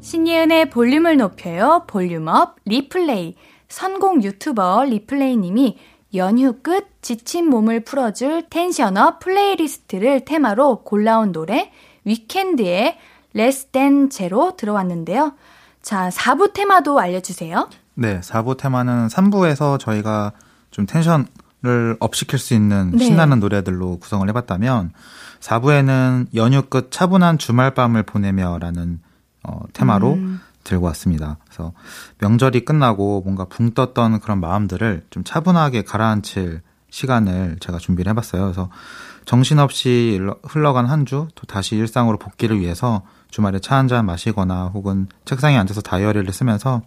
신예은의 볼륨을 높여요. volume up 리플레이. 선곡 유튜버 리플레이님이 연휴 끝 지친 몸을 풀어줄 tension up playlist를 테마로 골라온 노래 위켄드의 Less Than Zero 들어왔는데요. 자, 4부 테마도 알려주세요. 네, 4부 테마는 3부에서 저희가 좀 tension을 up시킬 수 있는 네. 신나는 노래들로 구성을 해봤다면 4부에는 연휴 끝 차분한 주말 밤을 보내며라는 어, 테마로 음. 들고 왔습니다. 그래서 명절이 끝나고 뭔가 붕 떴던 그런 마음들을 좀 차분하게 가라앉힐 시간을 제가 준비를 해봤어요. 그래서 정신없이 흘러간 한 주 또 다시 일상으로 복귀를 위해서 주말에 차 한 잔 마시거나 혹은 책상에 앉아서 다이어리를 쓰면서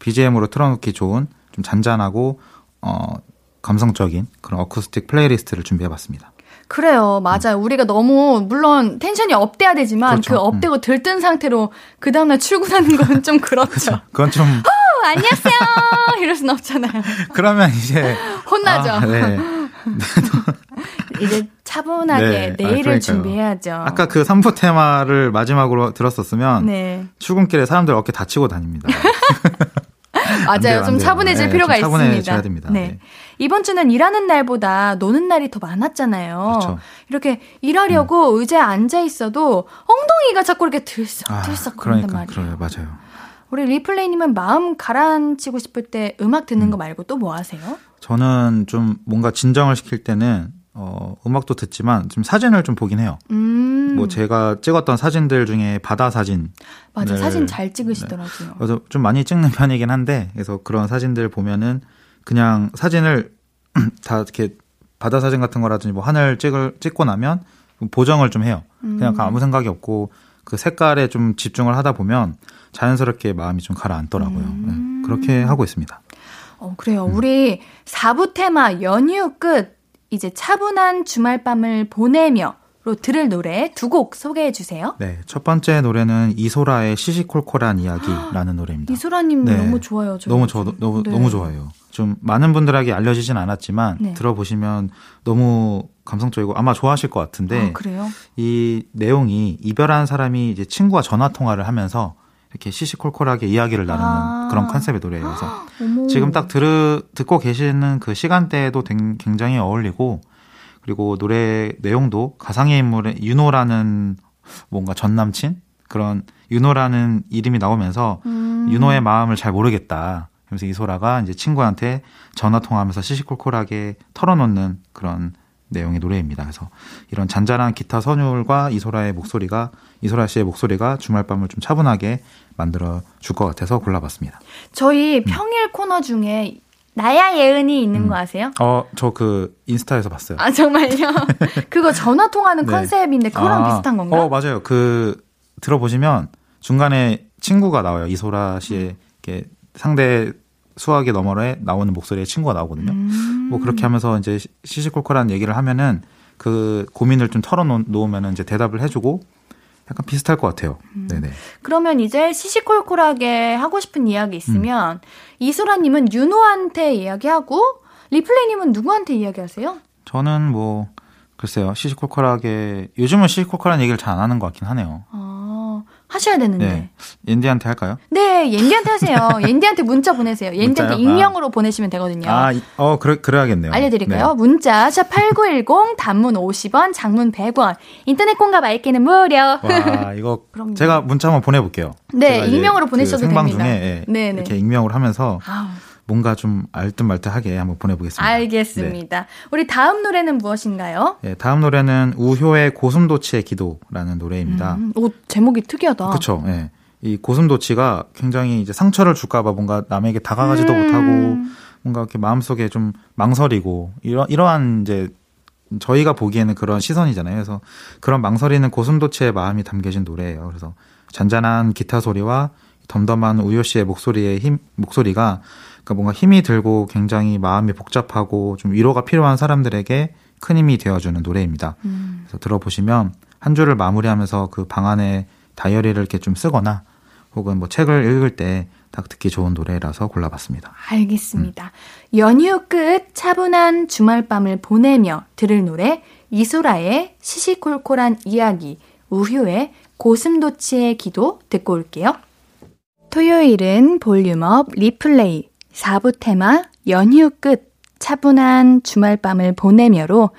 BGM으로 틀어놓기 좋은 좀 잔잔하고 어 감성적인 그런 acoustic playlist를 준비해봤습니다. 그래요. 맞아요. 우리가 너무, 물론 tension이 up돼야 되지만 그렇죠. 그 up되고 들뜬 상태로 그 다음 날 출근하는 건 좀 그렇죠. 그건 좀 어, 안녕하세요! 이럴 순 없잖아요. 그러면 이제 혼나죠. 아, 네. 이제 차분하게 네. 아, 내일을 그러니까요. 준비해야죠. 아까 그 3부 테마를 마지막으로 들었었으면 네. 출근길에 사람들 어깨 다치고 다닙니다. 맞아요. 돼요, 좀. 차분해질 네, 필요가 좀 차분해져야 있습니다. 됩니다. 네. 네. 이번 주는 일하는 날보다 노는 날이 더 많았잖아요. 그렇죠. 음. 이렇게 일하려고 의자에 앉아 있어도 엉덩이가 자꾸 이렇게 들썩들썩 거린단 그러니까 말이에요. 그래요, 맞아요. 우리 리플레이님은 마음 가라앉히고 싶을 때 음악 듣는 음. 거 말고 또 뭐 하세요? 저는 좀 뭔가 진정을 시킬 때는 어, 음악도 듣지만 좀 사진을 좀 보긴 해요. 음. 뭐 제가 찍었던 사진들 중에 바다 사진 맞아. 네. 사진 잘 찍으시더라고요. 그래서 좀 많이 찍는 편이긴 한데 그래서 그런 사진들 보면은 그냥 사진을 다 이렇게 바다 사진 같은 거라든지 뭐 하늘 찍을 찍고 나면 보정을 좀 해요. 그냥 음. 아무 생각이 없고 그 색깔에 좀 집중을 하다 보면 자연스럽게 마음이 좀 가라앉더라고요. 음. 네, 그렇게 하고 있습니다. 어, 그래요. 음. 우리 4부 테마 연휴 끝 이제 차분한 주말 밤을 보내며 로 들을 노래 두 곡 소개해 주세요. 네, 첫 번째 노래는 이소라의 시시콜콜한 이야기라는 노래입니다. 이소라님 네. 너무 좋아요. 저 너무 저도 너무 네. 너무 좋아해요. 좀 많은 분들에게 알려지진 않았지만 네. 들어보시면 너무 감성적이고 아마 좋아하실 것 같은데 아? 이 내용이 이별한 사람이 이제 친구와 전화 통화를 하면서 이렇게 시시콜콜하게 이야기를 나누는 아. 그런 컨셉의 노래예요. 그래서 어머. 지금 딱 들으, 듣고 계시는 그 시간대에도 댕- 굉장히 어울리고 그리고 노래 내용도 가상의 인물의 윤호라는 뭔가 전 남친 그런 윤호라는 이름이 나오면서 음. 윤호의 마음을 잘 모르겠다. 그래서 이소라가 이제 친구한테 전화 통화하면서 시시콜콜하게 털어놓는 그런 내용의 노래입니다. 그래서 이런 잔잔한 기타 선율과 이소라의 목소리가 이소라 씨의 목소리가 주말 밤을 좀 차분하게 만들어 줄 것 같아서 골라봤습니다. 저희 평일 코너 중에 나야 예은이 있는 음. 거 아세요? 어, 저 그 인스타에서 봤어요. 아 정말요? 그거 전화 통하는 네. 컨셉인데 그거랑 아, 비슷한 건가? 어, 맞아요. 그 들어보시면 중간에 친구가 나와요. 이소라 씨의 이렇게 상대 수학의 너머에 나오는 목소리의 친구가 나오거든요. 음. 뭐 그렇게 하면서 이제 시- 시시콜콜한 얘기를 하면은 그 고민을 좀 털어놓으면은 이제 대답을 해주고 약간 비슷할 것 같아요. 음. 네네. 그러면 이제 시시콜콜하게 하고 싶은 이야기 있으면 이소라님은 윤호한테 이야기하고 리플레이님은 누구한테 이야기하세요? 저는 뭐 글쎄요 시시콜콜하게 요즘은 시시콜콜한 얘기를 잘 안 하는 것 같긴 하네요. 아 하셔야 되는데. 네. 옌디한테 할까요? 네, 옌디한테 하세요. 옌디한테 문자 보내세요. 옌디한테 문자요? 익명으로 보내시면 되거든요. 아, 이- 어, 그래, 그래야겠네요. 알려드릴까요? 네. 문자 샵8910 단문 50원, 장문 100원. 인터넷 공감 알기는 무료. 와, 이거. 제가 문자 한번 보내볼게요. 네, 익명으로 그 보내셔도 생방 됩니다. 중에 예, 네 네. 이렇게 익명으로 하면서 아우, 뭔가 좀 알듯말듯하게 한번 보내보겠습니다. 알겠습니다. 우리 다음 노래는 무엇인가요? 네, 다음 노래는 우효의 고슴도치의 기도라는 노래입니다. 음, 오, 제목이 특이하다. 그렇죠. 예. 이 고슴도치가 굉장히 이제 상처를 줄까봐 뭔가 남에게 다가가지도 음. 못하고 뭔가 이렇게 마음속에 좀 망설이고 이러 이러한 이제 저희가 보기에는 그런 시선이잖아요. 그래서 그런 망설이는 고슴도치의 마음이 담겨진 노래예요. 그래서 잔잔한 기타 소리와 덤덤한 우효 씨의 목소리의 힘 목소리가 그러니까 뭔가 힘이 들고 굉장히 마음이 복잡하고 좀 위로가 필요한 사람들에게 큰 힘이 되어주는 노래입니다. 음. 그래서 들어보시면 한 주를 마무리하면서 그 방 안에 다이어리를 이렇게 좀 쓰거나 혹은 뭐 책을 읽을 때 딱 듣기 좋은 노래라서 골라봤습니다. 알겠습니다. 연휴 끝 차분한 주말밤을 보내며 들을 노래 이소라의 시시콜콜한 이야기, 우효의 고슴도치의 기도 듣고 올게요. 토요일은 볼륨업 리플레이 4부 테마 연휴 끝 차분한 주말밤을 보내며로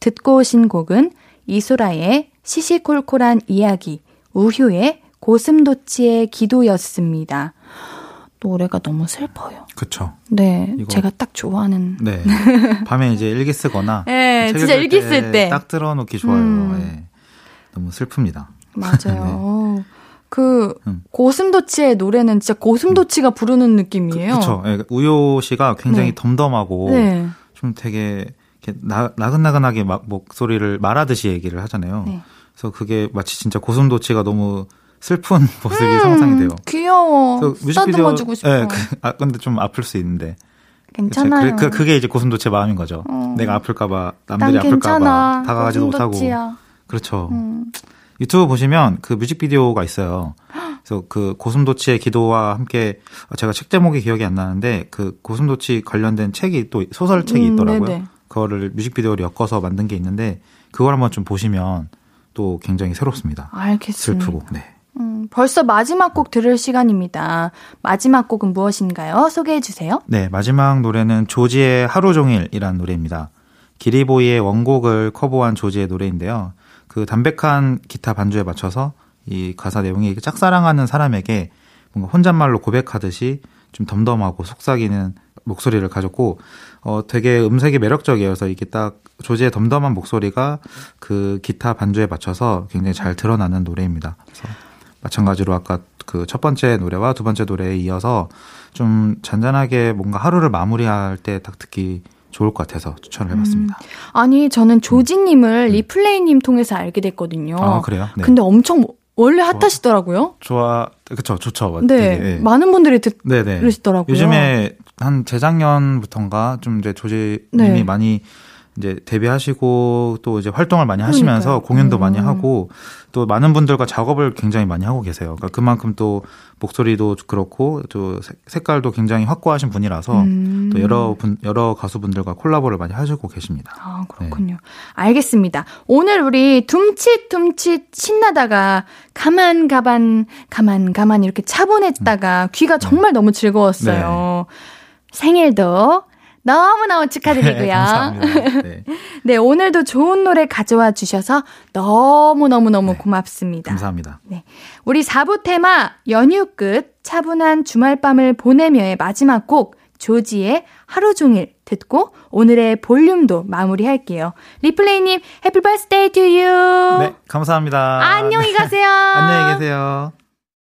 듣고 오신 곡은 이소라의 시시콜콜한 이야기, 우효의 고슴도치의 기도였습니다. 노래가 너무 슬퍼요. 그쵸. 네, 이거- 제가 딱 좋아하는. 네. 밤에 이제 일기 쓰거나. 네, 책 진짜 일기 쓸 때. 딱 들어놓기 좋아요. 음. 예. 너무 슬픕니다. 맞아요. 그 음. 고슴도치의 노래는 진짜 고슴도치가 부르는 느낌이에요. 그쵸. 예, 우효 씨가 굉장히 네. 덤덤하고 네. 좀 되게 이렇게 나, 나긋나긋하게 막 목소리를 말하듯이 얘기를 하잖아요. 네. 그래서 그게 마치 진짜 고슴도치가 너무 슬픈 모습이 상상이 돼요. 귀여워. 쓰다듬어 주고 싶어. 예, 그, 아, 근데 좀 아플 수 있는데. 괜찮아요. 그, 그, 게 이제 고슴도치의 마음인 거죠. 어. 내가 아플까봐, 난 남들이 아플까봐. 다가가지도 못하고. 고슴도치야. 그렇죠. 음. 유튜브 보시면 그 뮤직비디오가 있어요. 그래서 그 고슴도치의 기도와 함께 제가 책 제목이 기억이 안 나는데 그 고슴도치 관련된 책이 또 소설책이 음, 있더라고요. 네네. 그거를 뮤직비디오로 엮어서 만든 게 있는데 그걸 한번 좀 보시면 또 굉장히 새롭습니다. 알겠습니다. 슬프고. 네. 음, 벌써 마지막 곡 들을 시간입니다. 마지막 곡은 무엇인가요? 소개해 주세요. 네, 마지막 노래는 조지의 하루 종일이라는 노래입니다. 기리보이의 원곡을 커버한 조지의 노래인데요. 그 담백한 기타 반주에 맞춰서 이 가사 내용이 짝사랑하는 사람에게 뭔가 혼잣말로 고백하듯이 좀 덤덤하고 속삭이는 목소리를 가졌고 어 되게 음색이 매력적이어서 서 이게 딱 조지의 덤덤한 목소리가 그 기타 반주에 맞춰서 굉장히 잘 드러나는 노래입니다. 그래서 마찬가지로 아까 그 첫 번째 노래와 두 번째 노래에 이어서 좀 잔잔하게 뭔가 하루를 마무리할 때 딱 듣기 좋을 것 같아서 추천을 해봤습니다. 아니, 저는 조지님을 리플레이님 통해서 알게 됐거든요. 음. 아 그래요? 네. 근데 엄청 원래 핫하시더라고요. 좋아, 그쵸, 좋죠. 네, 되게, 예. 많은 분들이 듣, 네네. 그러시더라고요. 요즘에 한 재작년부터인가 좀 이제 조지님이 네. 많이 이제 데뷔하시고 또 이제 활동을 많이 하시면서 그러니까요. 공연도 음. 많이 하고 또 많은 분들과 작업을 굉장히 많이 하고 계세요. 그러니까 그만큼 또 목소리도 그렇고 또 색- 색깔도 굉장히 확고하신 분이라서 음. 또 여러 분 여러 가수분들과 콜라보를 많이 하시고 계십니다. 아, 그렇군요. 알겠습니다. 오늘 우리 둠칫둠칫 신나다가 가만 가만 가만 가만 이렇게 차분했다가 귀가 정말 너무 즐거웠어요. 생일도 너무너무 축하드리고요. 네, 감사합니다. 네, 네, 오늘도 좋은 노래 가져와 주셔서 너무너무너무 네. 고맙습니다. 감사합니다. 네. 우리 4부 테마 연휴 끝 차분한 주말밤을 보내며의 마지막 곡 조지의 하루 종일 듣고 오늘의 볼륨도 마무리할게요. 리플레이님 Happy birthday to you. 네, 감사합니다. 안녕히 가세요. 안녕히 계세요.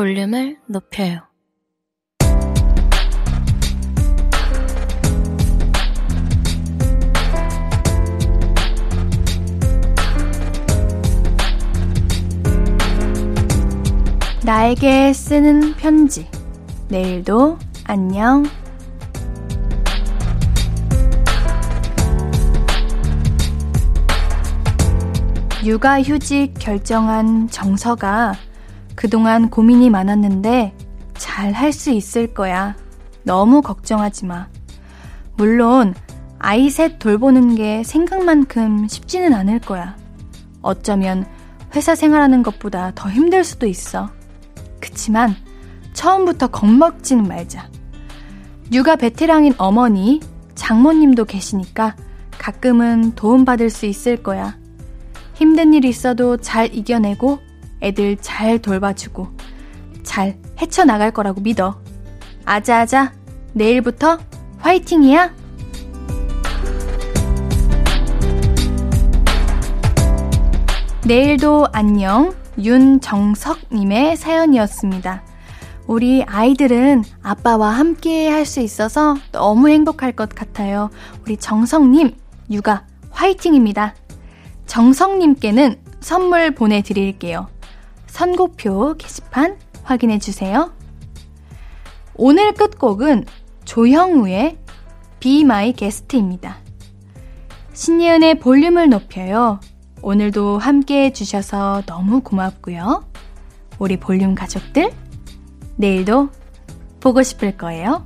볼륨을 높여요 나에게 쓰는 편지. 내일도 안녕. 육아휴직 결정한 정서가 그동안 고민이 많았는데 잘 할 수 있을 거야. 너무 걱정하지 마. 물론 아이 셋 돌보는 게 생각만큼 쉽지는 않을 거야. 어쩌면 회사 생활하는 것보다 더 힘들 수도 있어. 그치만 처음부터 겁먹지는 말자. 육아 베테랑인 어머니, 장모님도 계시니까 가끔은 도움받을 수 있을 거야. 힘든 일 있어도 잘 이겨내고 애들 잘 돌봐주고 잘 헤쳐나갈 거라고 믿어. 아자아자, 내일부터 화이팅이야! 내일도 안녕 윤정석님의 사연이었습니다. 우리 아이들은 아빠와 함께 할 수 있어서 너무 행복할 것 같아요. 우리 정석님, 육아 화이팅입니다. 정석님께는 선물 보내드릴게요. 선고표 게시판 확인해 주세요. 오늘 끝곡은 조형우의 Be My Guest입니다. 신예은의 볼륨을 높여요. 오늘도 함께 해주셔서 너무 고맙고요. 우리 볼륨 가족들, 내일도 보고 싶을 거예요.